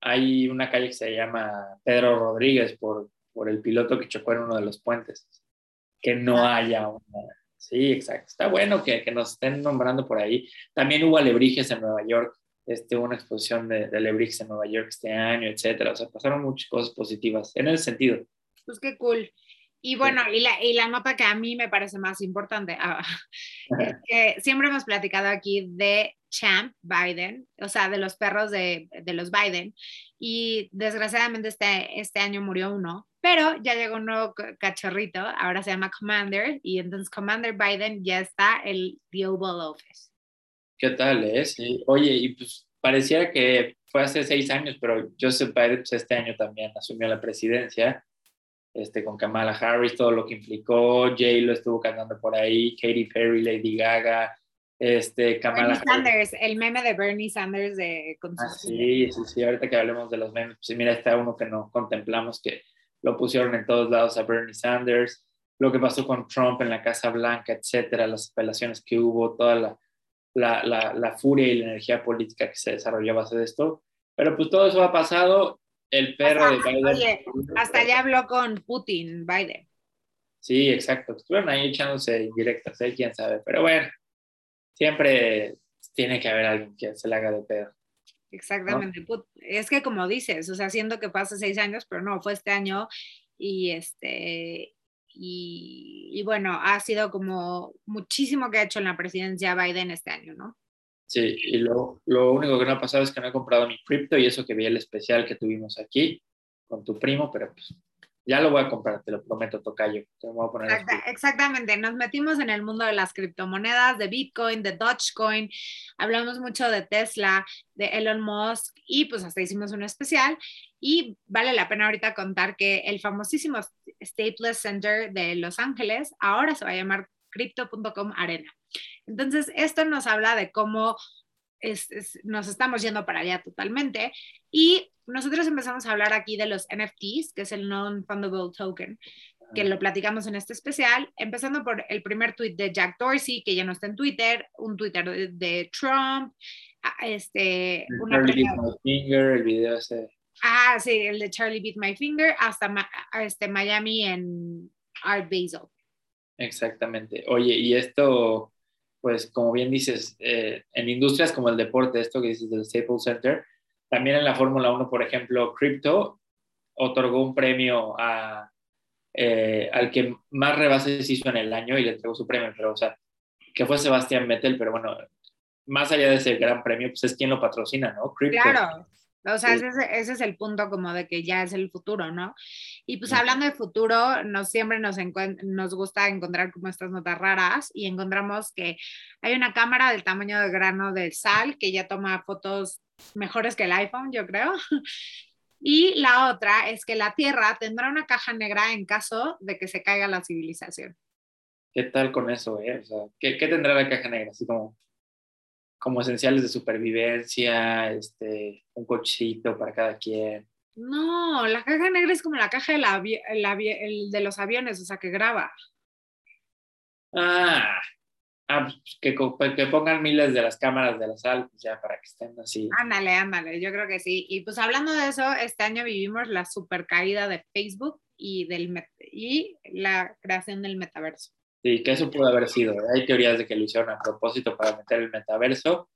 hay una calle que se llama Pedro Rodríguez por, por el piloto que chocó en uno de los puentes. Que no ah. haya una Sí, exacto. Está bueno que, que, nos estén nombrando por ahí. También hubo alebrijes en Nueva York, este, una exposición de, de alebrijes en Nueva York este año, etcétera. O sea, pasaron muchas cosas positivas en ese sentido. Pues qué cool. Y bueno, y, la, y la nota que a mí me parece más importante, <laughs> ah, es que siempre hemos platicado aquí de Champ Biden, o sea, de los perros de, de los Biden, y desgraciadamente este, este año murió uno, pero ya llegó un nuevo cachorrito, ahora se llama Commander, y entonces Commander Biden ya está el The Oval Office. ¿Qué tal, eh? Oye, y pues pareciera que fue hace seis años, pero Joseph Biden pues, este año también asumió la presidencia, este, con Kamala Harris, todo lo que implicó, Jay lo estuvo cantando por ahí, Katy Perry, Lady Gaga, este, Kamala Bernie Sanders, el meme de Bernie Sanders de... Ah, sí, sí, sí, ahorita que hablemos de los memes, pues mira, está uno que no contemplamos que lo pusieron en todos lados a Bernie Sanders, lo que pasó con Trump en la Casa Blanca, etcétera, las apelaciones que hubo, toda la, la, la, la furia y la energía política que se desarrolló a base de esto. Pero pues todo eso ha pasado. El perro de Biden. Oye, hasta ya habló con Putin, Biden. Sí, exacto. Estuvieron ahí echándose indirectas, ¿eh? quién sabe. Pero bueno, siempre tiene que haber alguien que se le haga de pedo. Exactamente. Es que como dices, o sea, siendo que pasa seis años, pero no, fue este año y este, y, bueno, ha sido como muchísimo que ha hecho en la presidencia Biden este año, ¿no? Sí, y lo, lo único que no ha pasado es que no he comprado mi cripto y eso que vi el especial que tuvimos aquí con tu primo, pero pues ya lo voy a comprar, te lo prometo, Tocayo. Te voy a poner exactamente, nos metimos en el mundo de las criptomonedas, de Bitcoin, de Dogecoin, hablamos mucho de Tesla, de Elon Musk y pues hasta hicimos un especial y vale la pena ahorita contar que el famosísimo Staples Center de Los Ángeles ahora se va a llamar crypto.com Arena. Entonces, esto nos habla de cómo nos estamos yendo para allá totalmente y nosotros empezamos a hablar aquí de los NFTs, que es el Non-Fundable Token, que lo platicamos en este especial, empezando por el primer tweet de Jack Dorsey, que ya no está en Twitter, un Twitter de, Trump, este... Charlie Beat My Finger, el video ese. Ah, sí, el de Charlie Beat My Finger, hasta este, Miami en Art Basel. Exactamente. Oye, y esto, pues como bien dices, eh, en industrias como el deporte, esto que dices del Staples Center, también en la Fórmula 1, por ejemplo, Crypto otorgó un premio a, eh, al que más rebases hizo en el año y le entregó su premio, pero o sea, que fue Sebastián Vettel, pero bueno, más allá de ese gran premio, pues es quien lo patrocina, ¿no? Crypto. Claro, o sea, ese, ese, es el punto como de que ya es el futuro, ¿no? Y pues hablando de futuro, nos, siempre nos, nos gusta encontrar como estas notas raras y encontramos que hay una cámara del tamaño de grano de sal que ya toma fotos mejores que el iPhone, yo creo. <laughs> Y la otra es que la Tierra tendrá una caja negra en caso de que se caiga la civilización. ¿Qué tal con eso? Eh? O sea, ¿qué, ¿qué, tendrá la caja negra? Así como, como esenciales de supervivencia, este, un cochito para cada quien. No, la caja negra es como la caja de, la, el, de los aviones, o sea, que graba. Ah, Ah, pues, que, que, pongan miles de las cámaras de la sal, pues ya para que estén así. Ándale, ándale, yo creo que sí. Y pues hablando de eso, este año vivimos la super caída de Facebook y, del, y la creación del metaverso. Sí, que eso pudo haber sido. Hay teorías de que lo hicieron a propósito para meter el metaverso.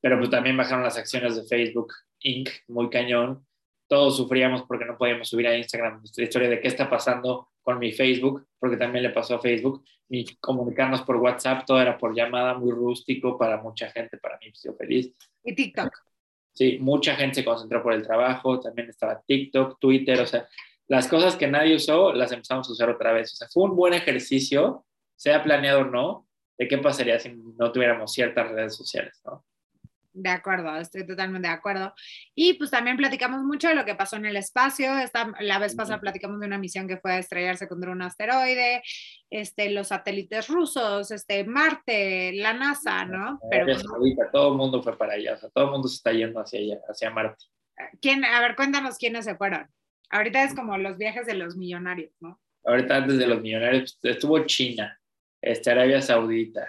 pero pues también bajaron las acciones de Facebook Inc. muy cañón. Todos sufríamos porque no podíamos subir a Instagram nuestra historia de qué está pasando con mi Facebook, porque también le pasó a Facebook, ni comunicarnos por WhatsApp, todo era por llamada, muy rústico para mucha gente, para mí, estoy feliz. Y TikTok. Sí, mucha gente se concentró por el trabajo, también estaba TikTok, Twitter, o sea, las cosas que nadie usó las empezamos a usar otra vez. O sea, fue un buen ejercicio, sea planeado o no, de qué pasaría si no tuviéramos ciertas redes sociales, ¿no? De acuerdo, estoy totalmente de acuerdo. Y pues también platicamos mucho de lo que pasó en el espacio. Esta, la vez pasada platicamos de una misión que fue a estrellarse contra un asteroide, este, los satélites rusos, este, Marte, la NASA, ¿no? Pero todo el mundo fue para allá, o sea, todo el mundo se está yendo hacia allá, hacia Marte. ¿Quién, a ver, cuéntanos quiénes se fueron. Ahorita es como los viajes de los millonarios, ¿no? Ahorita antes de los millonarios pues, estuvo China, este, Arabia Saudita,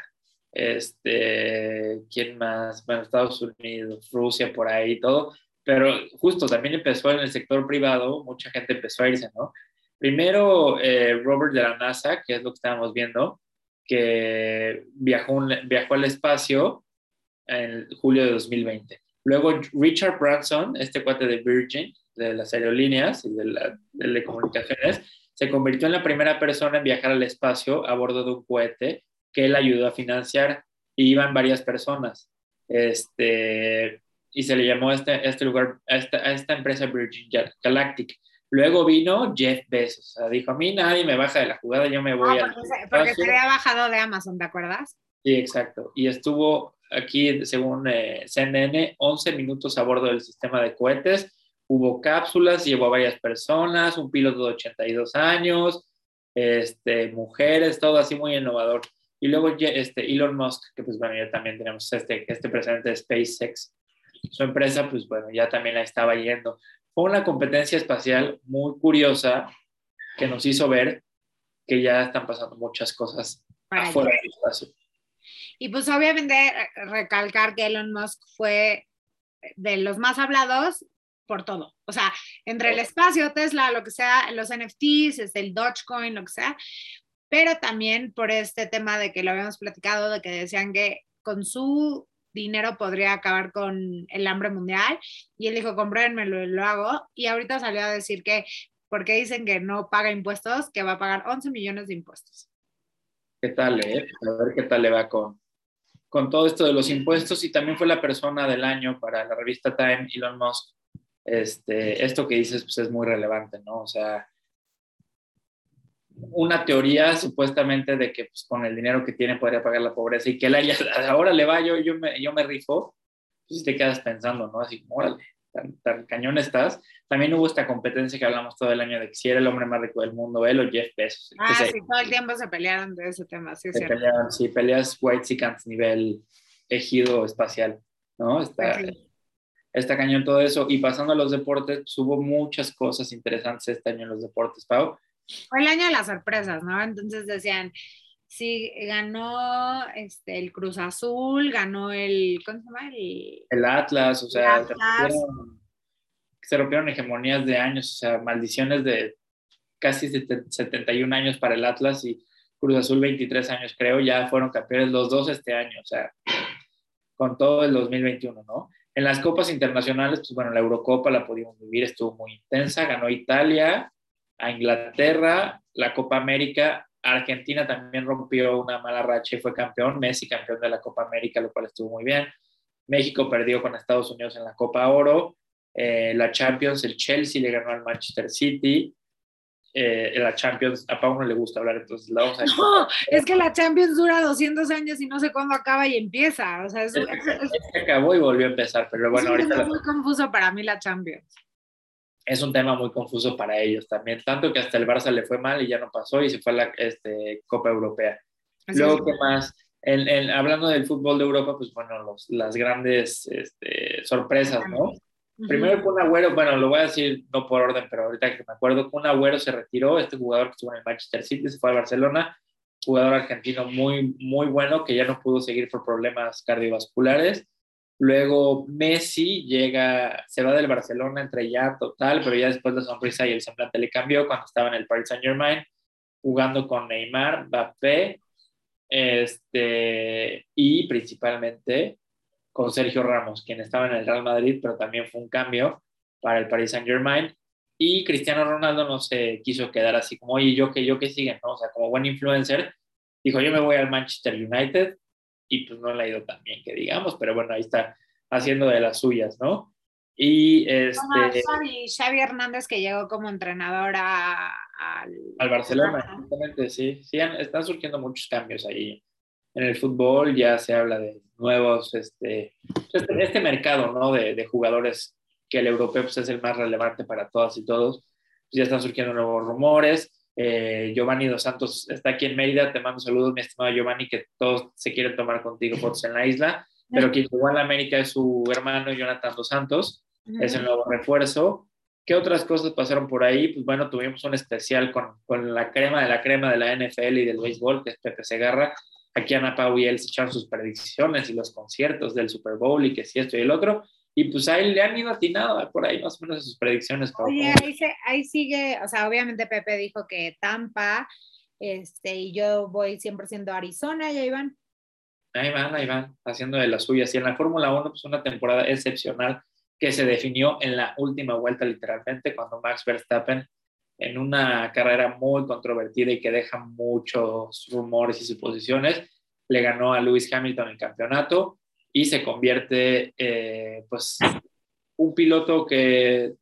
este, ¿quién más? Bueno, Estados Unidos, Rusia, por ahí, todo. Pero justo también empezó en el sector privado, mucha gente empezó a irse, ¿no? Primero, eh, Robert de la NASA, que es lo que estábamos viendo, que viajó, viajó al espacio en julio de 2020. Luego, Richard Branson, este cuate de Virgin, de las aerolíneas y de, las telecomunicaciones, se convirtió en la primera persona en viajar al espacio a bordo de un cohete que él ayudó a financiar y iban varias personas. Este, y se le llamó a este, este lugar, a esta, a esta, empresa Virgin Galactic. Luego vino Jeff Bezos, o sea, dijo, a mí nadie me baja de la jugada, yo me voy a... Porque, porque se había bajado de Amazon, ¿te acuerdas? Sí, exacto. Y estuvo aquí, según eh, CNN, 11 minutos a bordo del sistema de cohetes. Hubo cápsulas, llevó a varias personas, un piloto de 82 años, este, mujeres, todo así muy innovador. Y luego este, Elon Musk, que pues bueno, ya también tenemos este, este presidente de SpaceX, su empresa, pues bueno, ya también la estaba yendo. Fue una competencia espacial muy curiosa que nos hizo ver que ya están pasando muchas cosas afuera del espacio. Y pues obviamente recalcar que Elon Musk fue de los más hablados por todo. O sea, entre el espacio, Tesla, lo que sea, los NFTs, el Dogecoin, lo que sea, pero también por este tema de que lo habíamos platicado, de que decían que con su dinero podría acabar con el hambre mundial. Y él dijo, comprénmelo lo hago. Y ahorita salió a decir que, porque dicen que no paga impuestos, que va a pagar 11 millones de impuestos. ¿Qué tal, eh? A ver qué tal le va con, con todo esto de los impuestos. Y también fue la persona del año para la revista Time, Elon Musk. Este, esto que dices pues, es muy relevante, ¿no? O sea, una teoría supuestamente de que pues, con el dinero que tiene podría pagar la pobreza y que él haya, <laughs> ahora le va, yo, yo, me, yo me rifo, pues te quedas pensando, ¿no? Así como, órale, tan, cañón estás. También hubo esta competencia que hablamos todo el año de que si era el hombre más rico del mundo, él o Jeff Bezos. Ah, sí, todo el tiempo se pelearon de ese tema, sí, se pelearon, sí, peleas White nivel ejido espacial, ¿no? Está, está cañón todo eso. Y pasando a los deportes, hubo muchas cosas interesantes este año en los deportes, Pau. Fue el año de las sorpresas, ¿no? Entonces decían, sí, ganó este, el Cruz Azul, ganó el, ¿cómo se llama? El, Atlas, o sea, Se, rompieron, hegemonías de años, o sea, maldiciones de casi 71 años para el Atlas y Cruz Azul 23 años, creo, ya fueron campeones los dos este año, o sea, con todo el 2021, ¿no? En las copas internacionales, pues bueno, la Eurocopa la pudimos vivir, estuvo muy intensa, ganó Italia, a Inglaterra, la Copa América, Argentina también rompió una mala racha y fue campeón, Messi campeón de la Copa América, lo cual estuvo muy bien. México perdió con Estados Unidos en la Copa Oro, eh, la Champions, el Chelsea le ganó al Manchester City, eh, la Champions, a Pau no le gusta hablar, entonces la vamos a... No, es que la Champions dura 200 años y no sé cuándo acaba y empieza, o sea, es, acabó y volvió a empezar, pero bueno, ahorita... Es muy confuso para mí la Champions es un tema muy confuso para ellos también, tanto que hasta el Barça le fue mal y ya no pasó y se fue a la este, Copa Europea. Luego, ¿qué más? hablando del fútbol de Europa, pues bueno, las grandes este, sorpresas, ¿no? Primero Kun Agüero, bueno, lo voy a decir no por orden, pero ahorita que me acuerdo, Kun Agüero se retiró, este jugador que estuvo en el Manchester City, se fue a Barcelona, jugador argentino muy, muy bueno que ya no pudo seguir por problemas cardiovasculares. Luego Messi llega, se va del Barcelona entre ya total, pero ya después la sonrisa y el semblante le cambió cuando estaba en el Paris Saint Germain, jugando con Neymar, Mbappé, este, y principalmente con Sergio Ramos, quien estaba en el Real Madrid, pero también fue un cambio para el Paris Saint Germain. Y Cristiano Ronaldo no se quiso quedar así como, oye, yo que yo que siguen, ¿no? O sea, como buen influencer, dijo, yo me voy al Manchester United y pues no le ha ido tan bien que digamos, pero bueno, ahí está haciendo de las suyas, ¿no? Y este... Xavi, Hernández que llegó como entrenador al... Al Barcelona, exactamente, sí. Sí, están surgiendo muchos cambios ahí en el fútbol, ya se habla de nuevos, este, este, este mercado, ¿no? De, de, jugadores que el europeo pues, es el más relevante para todas y todos. Pues, ya están surgiendo nuevos rumores. Eh, Giovanni Dos Santos está aquí en Mérida. Te mando saludos, mi estimado Giovanni, que todos se quieren tomar contigo fotos en la isla. Pero quien llegó a la América es su hermano Jonathan Dos Santos, es el nuevo refuerzo. ¿Qué otras cosas pasaron por ahí? Pues bueno, tuvimos un especial con, con la crema de la crema de la NFL y del béisbol, que es Pepe Segarra. Aquí Ana Pau y él se echaron sus predicciones y los conciertos del Super Bowl y que si esto y el otro. Y pues ahí le han ido atinado por ahí más o menos sus predicciones. Oye, ahí, sigue, o sea, obviamente Pepe dijo que Tampa, este, y yo voy 100% a Arizona, ya iban. Ahí van, ahí van, haciendo de las suyas. Y en la Fórmula 1, pues una temporada excepcional que se definió en la última vuelta literalmente, cuando Max Verstappen, en una carrera muy controvertida y que deja muchos rumores y suposiciones, le ganó a Lewis Hamilton el campeonato y se convierte, eh, pues, un piloto que,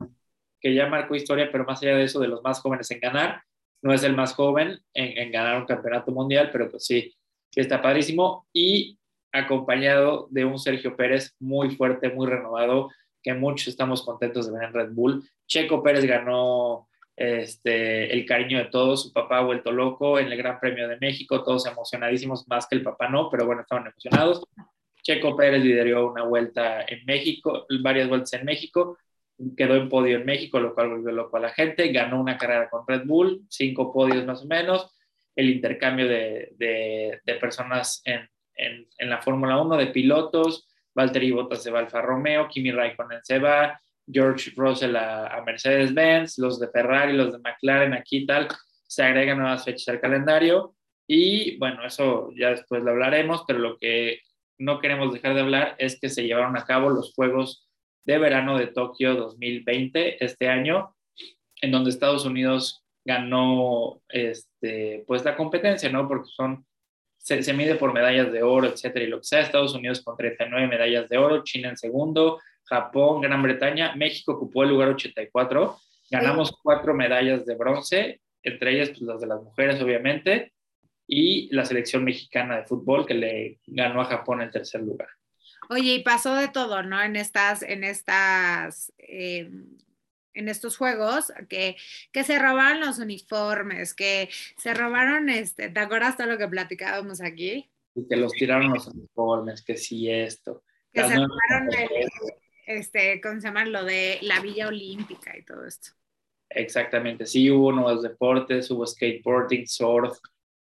que ya marcó historia, pero más allá de eso, de los más jóvenes en ganar. No es el más joven en, en ganar un campeonato mundial, pero pues sí, sí está padrísimo. Y acompañado de un Sergio Pérez muy fuerte, muy renovado, que muchos estamos contentos de ver en Red Bull. Checo Pérez ganó este, el cariño de todos, su papá vuelto loco en el Gran Premio de México, todos emocionadísimos, más que el papá no, pero bueno, estaban emocionados. Checo Pérez lideró una vuelta en México, varias vueltas en México, quedó en podio en México, lo cual volvió loco a la gente, ganó una carrera con Red Bull, cinco podios más o menos, el intercambio de, de, personas en, en, en la Fórmula 1, de pilotos, Valtteri Bottas se va Alfa Romeo, Kimi Raikkonen se va, George Russell a, Mercedes-Benz, los de Ferrari, los de McLaren aquí y tal, se agregan nuevas fechas al calendario y bueno, eso ya después lo hablaremos, pero lo que no queremos dejar de hablar es que se llevaron a cabo los Juegos de Verano de Tokio 2020 este año, en donde Estados Unidos ganó este, pues la competencia, ¿no? Porque son, se, se, mide por medallas de oro, etcétera, y lo que sea, Estados Unidos con 39 medallas de oro, China en segundo, Japón, Gran Bretaña, México ocupó el lugar 84, ganamos cuatro medallas de bronce, entre ellas pues, las de las mujeres, obviamente, y la selección mexicana de fútbol que le ganó a Japón el tercer lugar. Oye, y pasó de todo, ¿no? En estas, en estas, eh, en estos juegos, que, que se robaron los uniformes, que se robaron, este, ¿te acuerdas todo lo que platicábamos aquí? Y que los tiraron los uniformes, que sí esto. Que se robaron el, este, ¿cómo se llama? Lo de la Villa Olímpica y todo esto. Exactamente, sí, hubo nuevos deportes, hubo skateboarding, surf,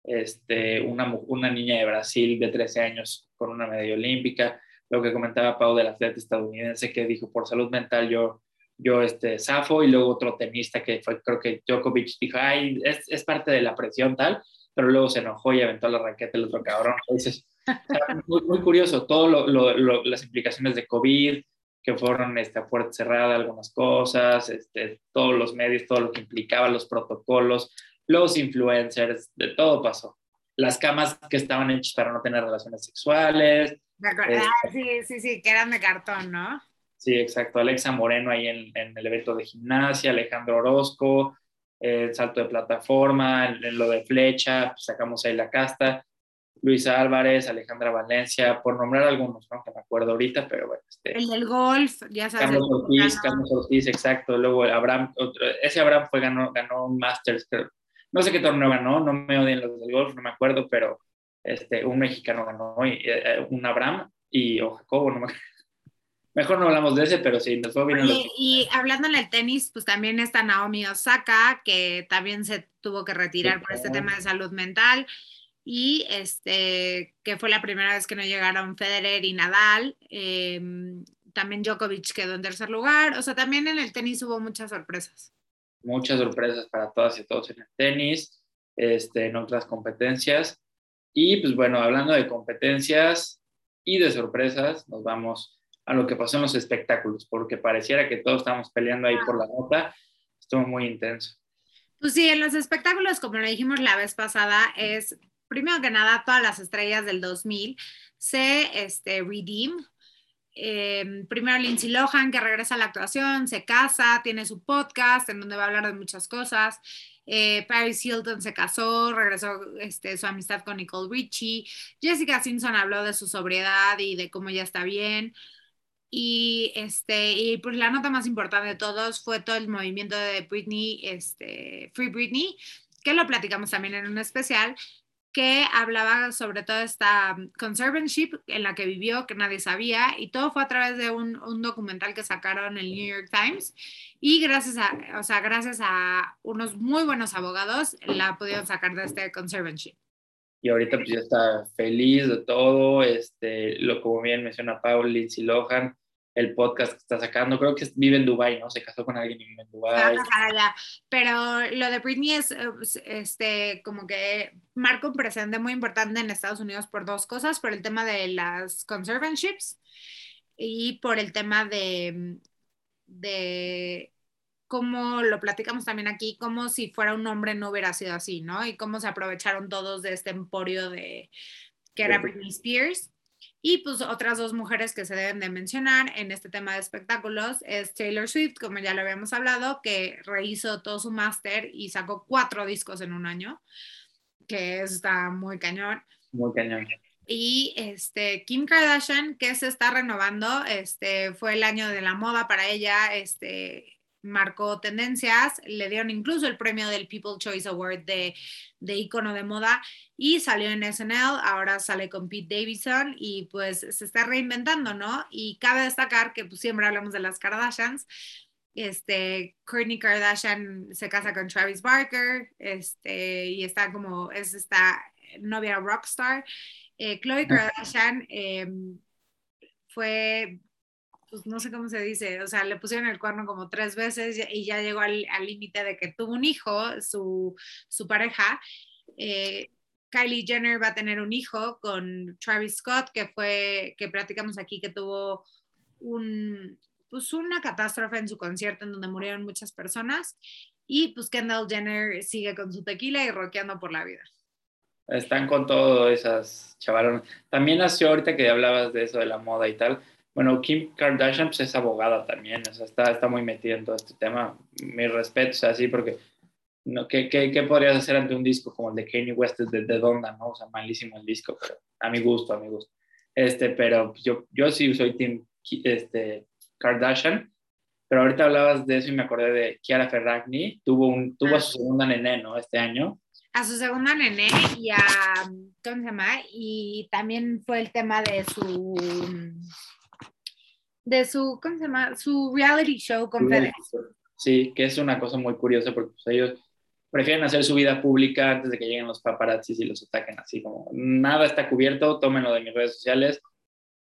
este, una, una niña de Brasil de 13 años con una medalla olímpica, lo que comentaba Pau del atleta estadounidense que dijo, por salud mental yo, yo este, zafo, y luego otro tenista que fue, creo que Djokovic dijo, ay, es, es parte de la presión tal, pero luego se enojó y aventó la raqueta el otro cabrón. Entonces, muy, muy curioso, todas las implicaciones de COVID, que fueron esta puerta cerrada algunas cosas, este, todos los medios, todo lo que implicaba, los protocolos, los influencers, de todo pasó. Las camas que estaban hechas para no tener relaciones sexuales. Este ah, sí, sí, sí, que eran de cartón, ¿no? Sí, exacto. Alexa Moreno ahí en, en el evento de gimnasia, Alejandro Orozco, el salto de plataforma, en, lo de flecha, pues, sacamos ahí la casta. Luisa Álvarez, Alejandra Valencia, por nombrar algunos, ¿no? Que me acuerdo ahorita, pero bueno. Este, el del golf, ya sabes. Carlos Ortiz, Carlos Ortiz, exacto. Luego Abraham, ese Abraham fue, ganó, ganó un Masters, pero no sé qué torneo ganó, no me odien los del golf, no me acuerdo, pero este, un mexicano ganó, y, eh, un Abraham y o Jacobo, no me <laughs> Mejor no hablamos de ese, pero sí, nos fue bien. Y hablando en el tenis, pues también está Naomi Osaka, que también se tuvo que retirar por este tema de salud mental y este, que fue la primera vez que no llegaron Federer y Nadal. Em, también Djokovic quedó en tercer lugar. O sea, también en el tenis hubo muchas sorpresas. Muchas sorpresas para todas y todos en el tenis, este, en otras competencias. Y pues bueno, hablando de competencias y de sorpresas nos vamos a lo que pasó en los espectáculos, porque pareciera que todos estamos peleando ahí por la nota, estuvo muy intenso. Pues sí, en los espectáculos, como lo dijimos la vez pasada, es primero que nada todas las estrellas del 2000 se este, redeem. Eh, primero Lindsay Lohan, que regresa a la actuación, se casa, tiene su podcast en donde va a hablar de muchas cosas. Eh, Paris Hilton se casó, regresó este, su amistad con Nicole Richie. Jessica Simpson habló de su sobriedad y de cómo ya está bien. Y, este, y pues la nota más importante de todos fue todo el movimiento de Britney, este, Free Britney, que lo platicamos también en un especial, que hablaba sobre toda esta conservatorship en la que vivió, que nadie sabía, y todo fue a través de un, un, documental que sacaron en el New York Times, y gracias a, o sea, gracias a unos muy buenos abogados, la pudieron sacar de este conservatorship y ahorita pues ya está feliz de todo, este, lo como bien menciona Paul, Lindsay Lohan, el podcast que está sacando, creo que vive en Dubai, ¿no? Se casó con alguien en Dubai. Pero lo de Britney es este como que marca un precedente muy importante en Estados Unidos por dos cosas, por el tema de las conservatorships y por el tema de de como lo platicamos también aquí, como si fuera un hombre no hubiera sido así, ¿no? Y cómo se aprovecharon todos de este emporio de que era Britney Spears. Y pues otras dos mujeres que se deben de mencionar en este tema de espectáculos es Taylor Swift, como ya lo habíamos hablado, que rehizo todo su máster y sacó cuatro discos en un año, que está muy cañón. Muy cañón. Y este, Kim Kardashian, que se está renovando, este, fue el año de la moda para ella, este, marcó tendencias, le dieron incluso el premio del People Choice Award de, de icono de moda y salió en SNL, ahora sale con Pete Davidson y pues se está reinventando, ¿no? Y cabe destacar que pues, siempre hablamos de las Kardashians, este, Kourtney Kardashian se casa con Travis Barker, este, y está como, es esta novia rockstar. Eh, Chloe Kardashian em, fue pues no sé cómo se dice, o sea, le pusieron el cuerno como tres veces y ya llegó al límite de que tuvo un hijo, su, su pareja. Eh, Kylie Jenner va a tener un hijo con Travis Scott, que fue, que platicamos aquí, que tuvo un, pues una catástrofe en su concierto en donde murieron muchas personas. Y pues Kendall Jenner sigue con su tequila y rockeando por la vida. Están con todo esas chavalones. También nació ahorita que hablabas de eso de la moda y tal bueno, Kim Kardashian pues, es abogada también, o sea, está, está muy metida en todo este tema. Mi respeto, o sea, sí, porque no, ¿qué, qué, qué podrías hacer ante un disco como el de Kanye West de, de Donda, no? O sea, malísimo el disco, pero a mi gusto, a mi gusto. Este, pero pues, yo, yo sí soy Team este, Kardashian, pero ahorita hablabas de eso y me acordé de Chiara Ferragni, tuvo, un, tuvo a su segunda nené, ¿no? Este año. A su segunda nené y a, ¿cómo se llama? Y también fue el tema de su de su, ¿cómo se llama? Su reality show con FedEx. Sí, que es una cosa muy curiosa porque pues, ellos prefieren hacer su vida pública antes de que lleguen los paparazzis y los ataquen así como nada está cubierto, tómenlo de mis redes sociales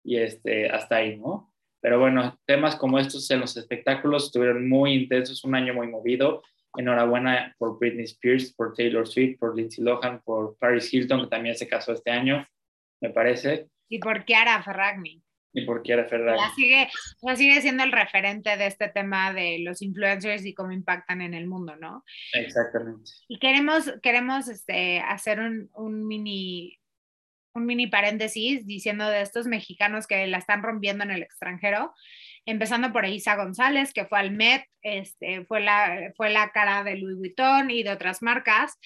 y este, hasta ahí, ¿no? Pero bueno, temas como estos en los espectáculos estuvieron muy intensos, un año muy movido. Enhorabuena por Britney Spears, por Taylor Swift, por Lindsay Lohan, por Paris Hilton, que también se casó este año, me parece. Y por Chiara Ferragni y por Kiara Ferrari. sigue, sigue siendo el referente de este tema de los influencers y cómo impactan en el mundo, ¿no? Exactamente. Y queremos, queremos este, hacer un, un mini un mini paréntesis diciendo de estos mexicanos que la están rompiendo en el extranjero, empezando por Isa González, que fue al Met, este, fue, la, fue la cara de Louis Vuitton y de otras marcas,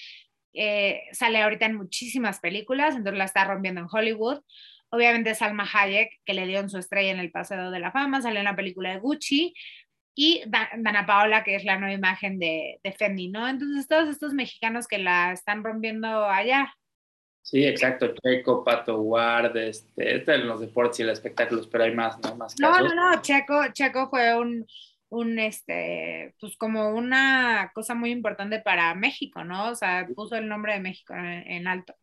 eh, sale ahorita en muchísimas películas, entonces la está rompiendo en Hollywood. Obviamente Salma Hayek, que le dio en su estrella en el Paseo de la Fama, salió en la película de Gucci. Y Dana Paola, que es la nueva imagen de, de Fendi, ¿no? Entonces, todos estos mexicanos que la están rompiendo allá. Sí, exacto. Checo, Pato Ward, este, este en los deportes y los espectáculos, pero hay más, ¿no? Más No, no, no. Checo, Checo fue un, un, este, pues como una cosa muy importante para México, ¿no? O sea, puso el nombre de México en alto.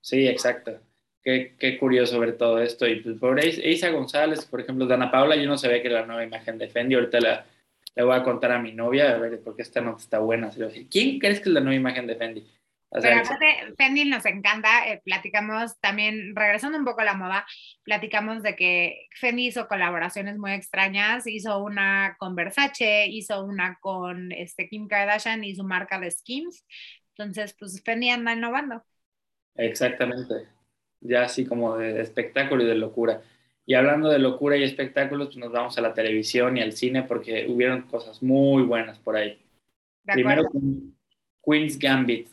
Sí, exacto. Qué, qué, curioso ver todo esto. Y pues, por Isa González, por ejemplo, Dana Paula, yo no sabía que la nueva imagen de Fendi. Ahorita la, le voy a contar a mi novia, a ver por qué esta no está buena. ¿Quién crees que es la nueva imagen de Fendi? Pero aparte, Fendi nos encanta, eh, platicamos también, regresando un poco a la moda, platicamos de que Fendi hizo colaboraciones muy extrañas, hizo una con Versace, hizo una con este, Kim Kardashian y su marca de Skims, entonces pues Fendi anda innovando. Exactamente, ya así como de espectáculo y de locura. Y hablando de locura y espectáculos, pues nos vamos a la televisión y al cine porque hubieron cosas muy buenas por ahí. Primero, Queen's Gambit,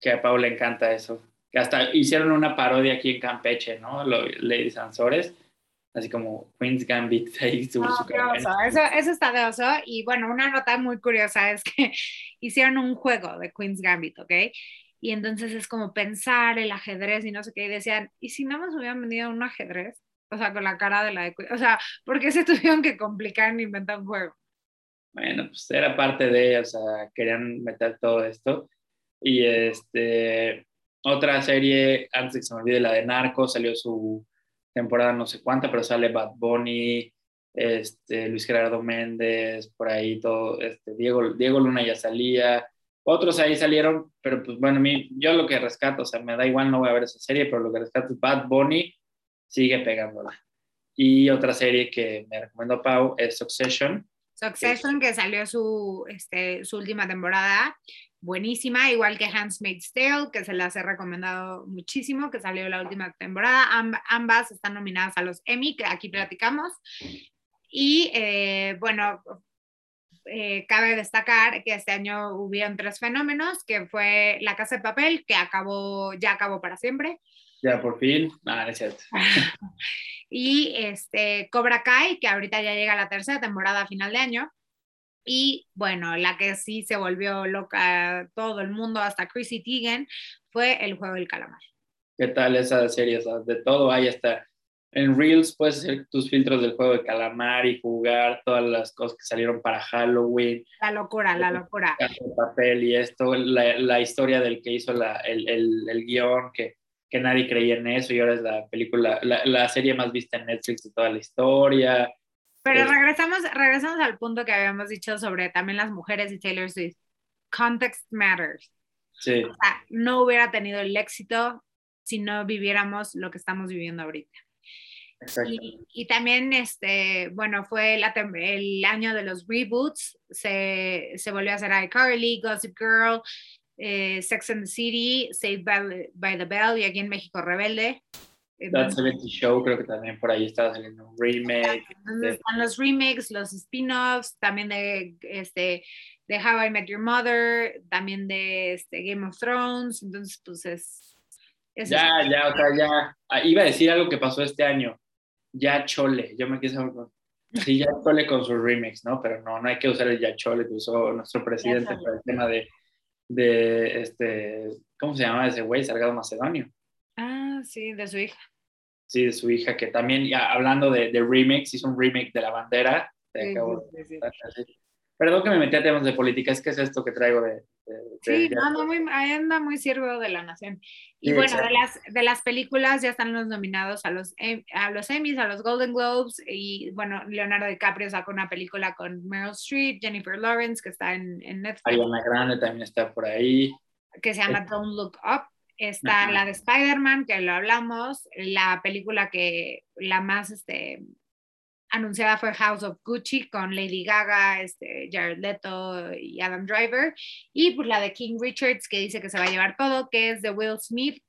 que a Pau le encanta eso. Que hasta hicieron una parodia aquí en Campeche, ¿no? Lady Sansores, así como Queen's Gambit. <laughs> eso, eso está de oso. Y bueno, una nota muy curiosa es que <laughs> hicieron un juego de Queen's Gambit, ¿ok? Y entonces es como pensar el ajedrez y no sé qué. Y decían, ¿y si no nos hubieran vendido un ajedrez? O sea, con la cara de la de... O sea, ¿por qué se <laughs> tuvieron que complicar en inventar un juego? Bueno, pues era parte de, o sea, querían meter todo esto. Y este, otra serie, antes de que se me olvide, la de Narco, salió su temporada no sé cuánta, pero sale Bad Bunny, este, Luis Gerardo Méndez, por ahí todo, este, Diego, Diego Luna ya salía, otros ahí salieron, pero pues bueno, mí, yo lo que rescato, o sea, me da igual, no voy a ver esa serie, pero lo que rescato es Bad Bunny, sigue pegándola. Y otra serie que me recomendó Pau es Succession. Succession, que salió su, este, su última temporada, buenísima, igual que Handmaid's Tale, que se las he recomendado muchísimo, que salió la última temporada. ambas están nominadas a los Emmy, que aquí platicamos. Y eh, bueno, eh, cabe destacar que este año hubieron tres fenómenos, que fue La Casa de Papel, que acabó, ya acabó para siempre. Ya por fin, nada, es cierto. <laughs> y este, Cobra Kai, que ahorita ya llega la tercera temporada a final de año. Y bueno, la que sí se volvió loca todo el mundo, hasta Chrissy Teigen, fue El Juego del Calamar. ¿Qué tal esa serie? de todo hay hasta en Reels puedes hacer tus filtros del juego de calamar y jugar todas las cosas que salieron para Halloween. La locura, la locura. El papel y esto, la, la historia del que hizo la, el, el, el, guion, que, que nadie creía en eso y ahora es la película, la, la serie más vista en Netflix de toda la historia. Pero regresamos, regresamos al punto que habíamos dicho sobre también las mujeres y Taylor Swift. Context matters. Sí. O sea, no hubiera tenido el éxito si no viviéramos lo que estamos viviendo ahorita. Y, también, este, bueno, fue el año de los reboots, se, se volvió a hacer iCarly, Gossip Girl, eh, Sex and the City, Saved by, the Bell y aquí en México Rebelde. That 70 Show, creo que también por ahí estaba saliendo un remake. Están los remakes, los spin-offs, también de, este, de How I Met Your Mother, también de este, Game of Thrones, entonces pues es... ya, ya, o sea, ya. Ah, iba a decir algo que pasó este año ya chole, yo me quise sí, ya chole con sus remix, ¿no? Pero no, no hay que usar el ya chole que usó nuestro presidente para el tema de, de este, ¿cómo se llama ese güey? Salgado Macedonio. Ah, sí, de su hija. Sí, de su hija, que también, ya hablando de, de remix, hizo un remake de La Bandera. sí, Perdón que me metí a temas de política, es que es esto que traigo de... sí, no, muy, ahí anda muy siervo de la nación. Y bueno, de las, de las películas ya están los nominados a los, em, a los Emmys, a los Golden Globes, y bueno, Leonardo DiCaprio sacó una película con Meryl Streep, Jennifer Lawrence, que está en, en Netflix. Ariana Grande también está por ahí. Que se llama Don't Look Up. Está la de Spider-Man, que lo hablamos, la película que la más este, anunciada fue House of Gucci con Lady Gaga, este, Jared Leto y Adam Driver. Y pues la de King Richards que dice que se va a llevar todo, que es de Will Smith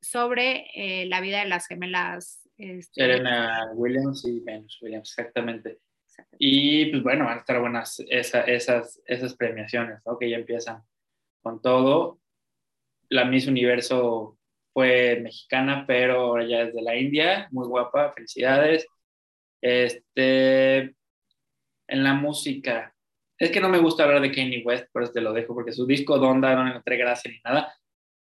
sobre eh, la vida de las gemelas. Este, Serena Williams y Venus Williams, exactamente. Y pues bueno, van a estar buenas esas, esas premiaciones, ¿no? Que ya empiezan con todo. La Miss Universo fue mexicana, pero ahora ya es de la India, muy guapa, felicidades. Este, en la música, es que no me gusta hablar de Kanye West, por eso te lo dejo, porque su disco Donda no encontré gracia ni nada.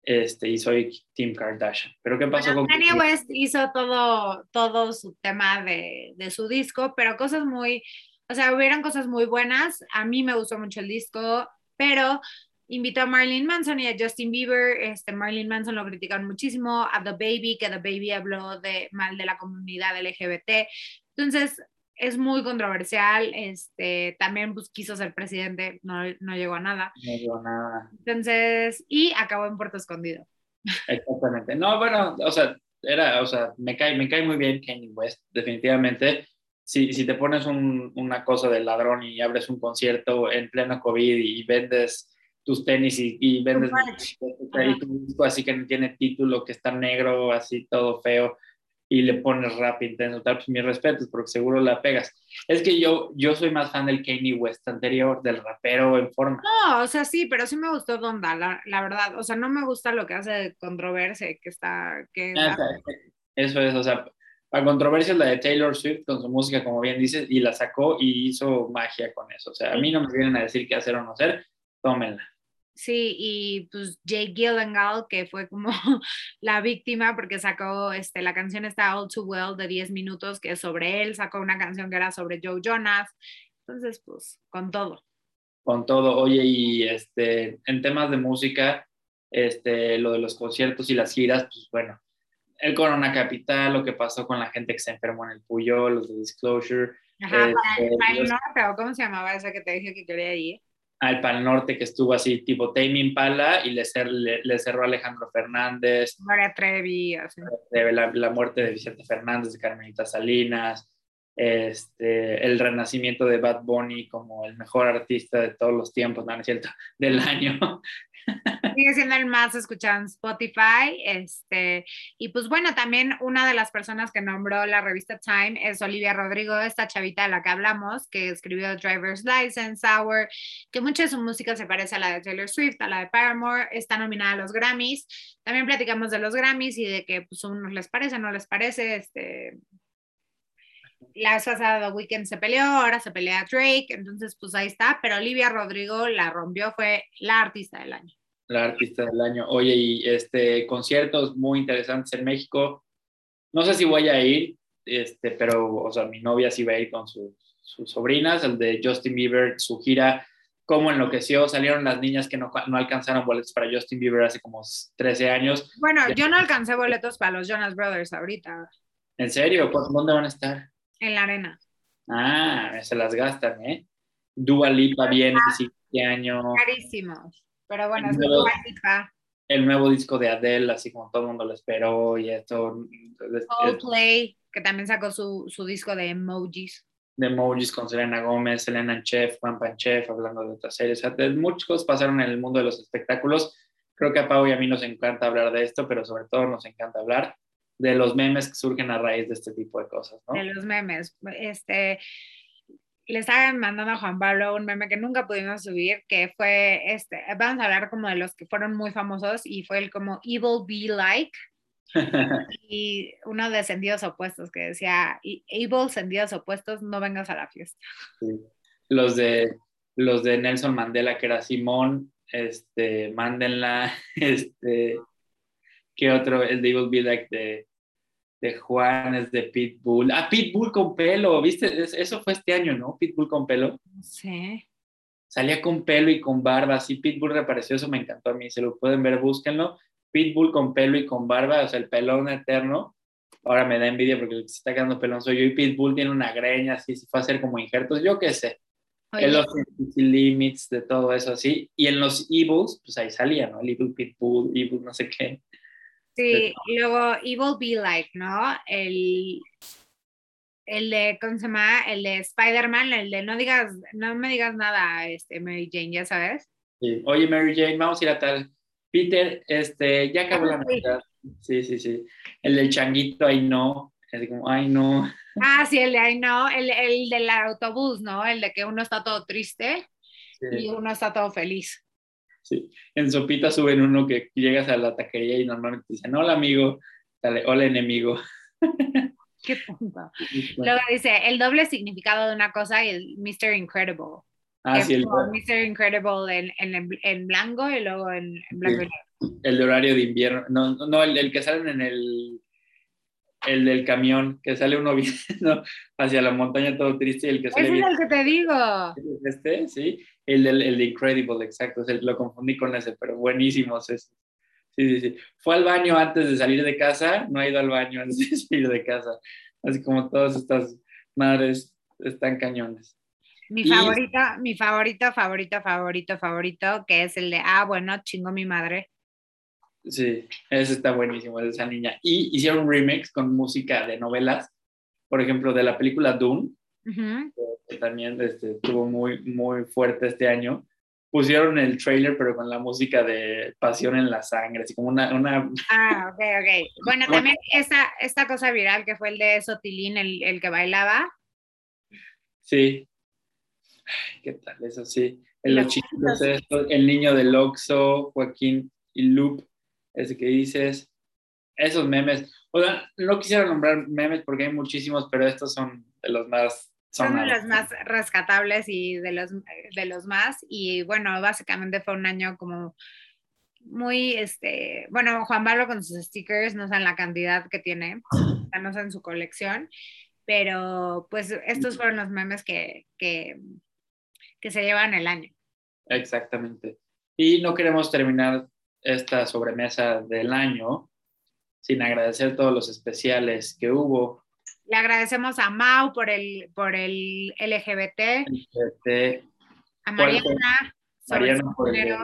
Este, y soy Tim Kardashian. Pero ¿qué pasó con Kanye West? Hizo todo, todo su tema de, de su disco, pero cosas muy, o sea, hubieron cosas muy buenas. A mí me gustó mucho el disco, pero invitó a Marilyn Manson y a Justin Bieber. Este, Marilyn Manson lo criticaron muchísimo, a The Baby, que The Baby habló de, mal de la comunidad LGBT. Entonces, es muy controversial, este, también pues, quiso ser presidente, no, no llegó a nada. No llegó a nada. Entonces, y acabó en Puerto Escondido. Exactamente. No, bueno, o sea, era, o sea, me cae, me cae muy bien Kanye West, definitivamente. Si, si te pones un, una cosa de ladrón y abres un concierto en pleno COVID y vendes tus tenis y, y vendes y tu disco así que no tiene título, que está negro, así todo feo, y le pones rap intenso, tal, pues mis respetos, porque seguro la pegas. Es que yo, yo soy más fan del Kanye West anterior, del rapero en forma. No, o sea, sí, pero sí me gustó Donda, la, la verdad. O sea, no me gusta lo que hace de controversia, que está... Que ah, Eso es, o sea, la controversia es la de Taylor Swift con su música, como bien dices, y la sacó y hizo magia con eso. O sea, a mí no me vienen a decir qué hacer o no hacer, tómenla. Sí, y pues Jake Gyllenhaal, que fue como <laughs> la víctima porque sacó este, la canción está All Too Well de 10 minutos, que es sobre él, sacó una canción que era sobre Joe Jonas. Entonces, pues, con todo. Con todo. Oye, y este, en temas de música, este, lo de los conciertos y las giras, pues bueno, el Corona Capital, lo que pasó con la gente que se enfermó en el Puyol, los de Disclosure. Ajá, este, ¿cómo se llamaba esa que te dije que quería ir? Al Pal Norte que estuvo así tipo Tame Impala y le, le, cerró Alejandro Fernández. María Trevi, La, la, muerte de Vicente Fernández, de Carmelita Salinas, este, el renacimiento de Bad Bunny como el mejor artista de todos los tiempos, no, es cierto, <laughs> del año. Sigue siendo el más escuchado en Spotify. Este, y pues bueno, también una de las personas que nombró la revista Time es Olivia Rodrigo, esta chavita de la que hablamos, que escribió Driver's License, Sour, que mucha de su música se parece a la de Taylor Swift, a la de Paramore, está nominada a los Grammys. También platicamos de los Grammys y de que pues unos les parece, no les parece, este, la vez pasada The Weeknd se peleó, ahora se pelea Drake, entonces pues ahí está, pero Olivia Rodrigo la rompió, fue la artista del año. La artista del año. Oye, y este conciertos muy interesantes en México. No sé si voy a ir, este, pero, o sea, mi novia sí va a ir con sus, sus sobrinas, el de Justin Bieber, su gira, cómo enloqueció, salieron las niñas que no, no, alcanzaron boletos para Justin Bieber hace como 13 años. Bueno, yo no alcancé boletos para los Jonas Brothers ahorita. ¿En serio? ¿Dónde van a estar? En la arena. Ah, se las gastan, ¿eh? Dua Lipa viene este año. Carísimos. Pero bueno, el nuevo, el nuevo disco de Adele, así como todo el mundo lo esperó y esto. Coldplay, que también sacó su, su, disco de emojis. De emojis con Selena Gómez, Selena Chef, Juan Panchef, hablando de otras series. O sea, muchas cosas pasaron en el mundo de los espectáculos. Creo que a Pau y a mí nos encanta hablar de esto, pero sobre todo nos encanta hablar de los memes que surgen a raíz de este tipo de cosas, ¿no? De los memes. Este, le estaba mandando a Juan Pablo un meme que nunca pudimos subir, que fue, este, vamos a hablar como de los que fueron muy famosos y fue el como Evil Be Like. <laughs> y uno de sentidos opuestos que decía, Evil sentidos opuestos, no vengas a la fiesta. Los de los de Nelson Mandela, que era Simón, este, mándenla, <laughs> este, ¿Qué otro? El de Evil Be Like de, de Juan, es de Pitbull. Ah, Pitbull con pelo, ¿viste? Eso fue este año, ¿no? Pitbull con pelo. Sí. Salía con pelo y con barba, sí, Pitbull reapareció, eso me encantó a mí, se lo pueden ver, búsquenlo. Pitbull con pelo y con barba, o sea, el pelón eterno. Ahora me da envidia porque el que se está quedando pelón soy yo y Pitbull tiene una greña así, se fue a hacer como injertos, yo qué sé. En los limits de todo eso así. Y en los Evils, pues ahí salía, ¿no? El Evil Pitbull, Evil no sé qué. Sí, y luego Evil Be Like, ¿no? El, el de, ¿cómo se llama? El de Spider-Man, el de no digas, no me digas nada, este, Mary Jane, ya sabes. Sí. Oye, Mary Jane, vamos a ir a tal. Peter, este, ya acabó la Navidad. Sí, sí, sí. El del changuito, ahí no. Es como, ay, no. <laughs> Ah, sí, el de ahí no. El, el del autobús, ¿no? El de que uno está todo triste y uno está todo feliz. Sí. En Sopita suben uno que llegas a la taquería y normalmente dicen, hola amigo, dale, hola enemigo. <laughs> Qué punto. Luego dice, el doble significado de una cosa y el Mr. Incredible. Ah, sí, el Mr. Incredible en, en, en, blanco y luego en, blanco y negro. El de horario de invierno. No, no el, el que salen en el el del camión, que sale uno <laughs> viendo hacia la montaña todo triste y el que sale Ese es el que te digo. Este, sí. El del el Incredible, exacto. lo confundí con ese, pero buenísimo Sí, sí, sí. Fue al baño antes de salir de casa, no ha ido al baño <laughs> antes de salir de casa. Así como todas estas madres están cañones. Mi Y- favorita, mi favorito, favorito, favorito, favorito, que es el de, ah, bueno, chingo mi madre. Sí, ese está buenísimo, esa niña. Y hicieron un remix con música de novelas, por ejemplo, de la película Dune, que también este, estuvo muy, muy fuerte este año. Pusieron el trailer, pero con la música de Pasión en la Sangre, así como una, una Ah, ok, ok. Bueno, <laughs> también esta, esta cosa viral que fue el de Sotilín, el, el que bailaba. Sí. ¿Qué tal? Eso sí. Estos, el niño del Oxxo, Joaquín y Loop, ese que dices. Esos memes. O sea, no quisiera nombrar memes porque hay muchísimos, pero estos son de los más Son de los más rescatables y de los, de los más. Y bueno, básicamente fue un año como muy, este, bueno, Juan Pablo con sus stickers, no saben la cantidad que tiene, no saben su colección, pero pues estos fueron los memes que, que, que se llevan el año. Exactamente. Y no queremos terminar esta sobremesa del año sin agradecer todos los especiales que hubo. Le agradecemos a Mau por el, por el LGBT, Este, a. Mariana, Mariana por el-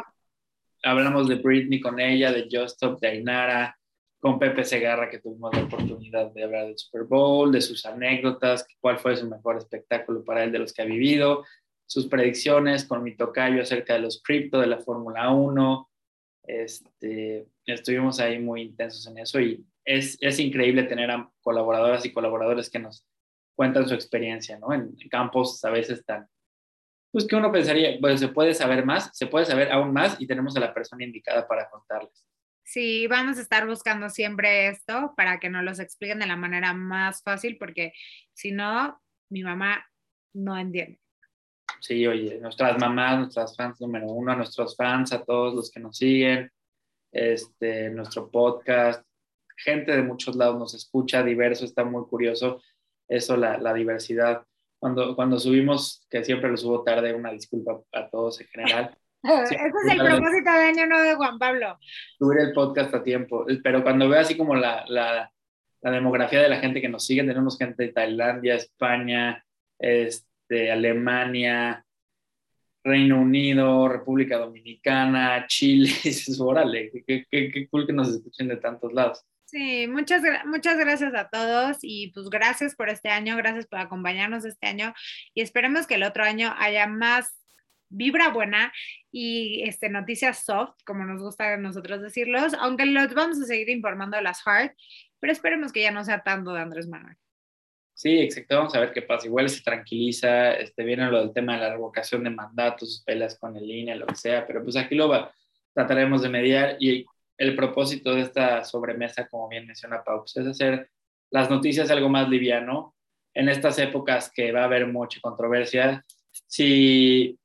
hablamos de Britney con ella, de Just Stop, de Ainara, con Pepe Segarra, que tuvimos la oportunidad de hablar del Super Bowl, de sus anécdotas, cuál fue su mejor espectáculo para él de los que ha vivido, sus predicciones con mi tocayo acerca de los cripto, de la Fórmula 1. Este, estuvimos ahí muy intensos en eso y es, es increíble tener a colaboradoras y colaboradores que nos cuentan su experiencia, ¿no? En, campos a veces tan, pues que uno pensaría, pues se puede saber más, se puede saber aún más y tenemos a la persona indicada para contarles. Sí, vamos a estar buscando siempre esto para que nos los expliquen de la manera más fácil, porque si no, mi mamá no entiende. Sí, oye, nuestras mamás, nuestras fans número uno, a nuestros fans, a todos los que nos siguen, este, nuestro podcast, gente de muchos lados nos escucha, diverso, está muy curioso eso, la, la diversidad. Cuando, cuando subimos, que siempre lo subo tarde, una disculpa a todos en general, <laughs> Ese es el propósito de año nuevo de Juan Pablo. subir el podcast a tiempo, pero cuando veo así como la, la, la demografía de la gente que nos sigue, tenemos gente de Tailandia, España, este, Alemania, Reino Unido, República Dominicana, Chile, <laughs> y dices, órale, qué, cool que nos escuchen de tantos lados. Sí, muchas, muchas gracias a todos y pues gracias por este año, gracias por acompañarnos este año y esperemos que el otro año haya más vibra buena y este, noticias soft, como nos gusta a nosotros decirlos, aunque los vamos a seguir informando de las hard, pero esperemos que ya no sea tanto de Andrés Manuel. Sí, exacto, vamos a ver qué pasa. Igual se tranquiliza, este, viene lo del tema de la revocación de mandatos, sus peleas con el INE, lo que sea, pero pues aquí lo va, trataremos de mediar y el propósito de esta sobremesa, como bien menciona Pau, pues es hacer las noticias algo más liviano en estas épocas que va a haber mucha controversia. Si,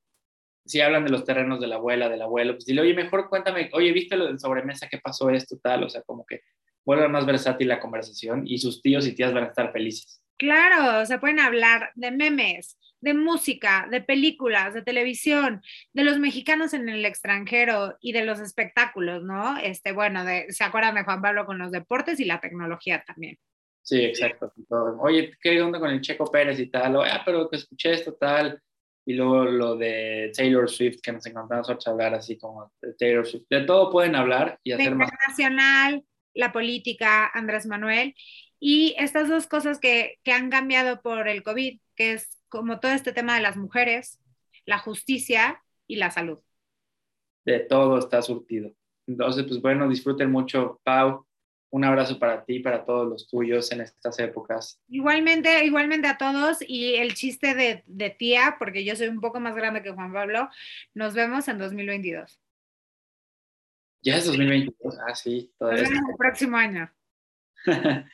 si hablan de los terrenos de la abuela, del abuelo, pues dile, oye, mejor cuéntame, oye, ¿viste lo del sobremesa? ¿Qué pasó esto? Tal, o sea, como que vuelva más versátil la conversación y sus tíos y tías van a estar felices. Claro, se pueden hablar de memes, de música, de películas, de televisión, de los mexicanos en el extranjero y de los espectáculos, ¿no? Este, bueno, de, se acuerdan de Juan Pablo con los deportes y la tecnología también. Sí, exacto. Oye, ¿qué onda con el Checo Pérez y tal? O, ah, pero que escuché esto tal. Y luego lo de Taylor Swift, que nos encantamos a hablar así como de Taylor Swift. De todo pueden hablar y De hacer más. internacional, la política, Andrés Manuel, y estas dos cosas que, que han cambiado por el COVID, que es como todo este tema de las mujeres, la justicia y la salud. De todo está surtido. Entonces, pues bueno, disfruten mucho, Pau. Un abrazo para ti y para todos los tuyos en estas épocas. Igualmente, igualmente a todos y el chiste de, de tía, porque yo soy un poco más grande que Juan Pablo, nos vemos en 2022. Ya es 2022. Ah, sí, Nos todavía. vemos el próximo año. <laughs>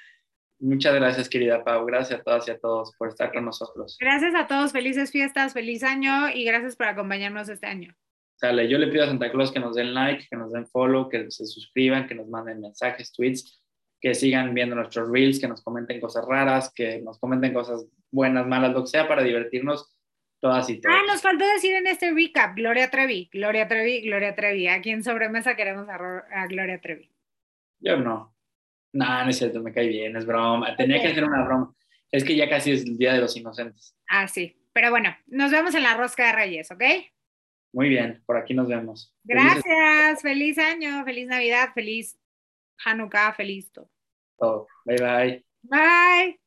Muchas gracias, querida Pau. Gracias a todas y a todos por estar con nosotros. Gracias a todos, felices fiestas, feliz año y gracias por acompañarnos este año. Sale, yo le pido a Santa Claus que nos den like, que nos den follow, que se suscriban, que nos manden mensajes, tweets, que sigan viendo nuestros reels, que nos comenten cosas raras, que nos comenten cosas buenas, malas, lo que sea para divertirnos todas y todos. Ah, nos faltó decir en este recap, Gloria Trevi, Gloria Trevi, Gloria Trevi. Aquí en Sobremesa queremos a, a Gloria Trevi. Yo no. No, no es cierto, me cae bien, es broma. Tenía que hacer una broma. Es que ya casi es el Día de los Inocentes. Ah, sí. Pero bueno, nos vemos en la rosca de Reyes, ¿ok? Muy bien, por aquí nos vemos. Gracias, feliz año, feliz Navidad, feliz Hanukkah, feliz todo. todo. Bye bye. Bye.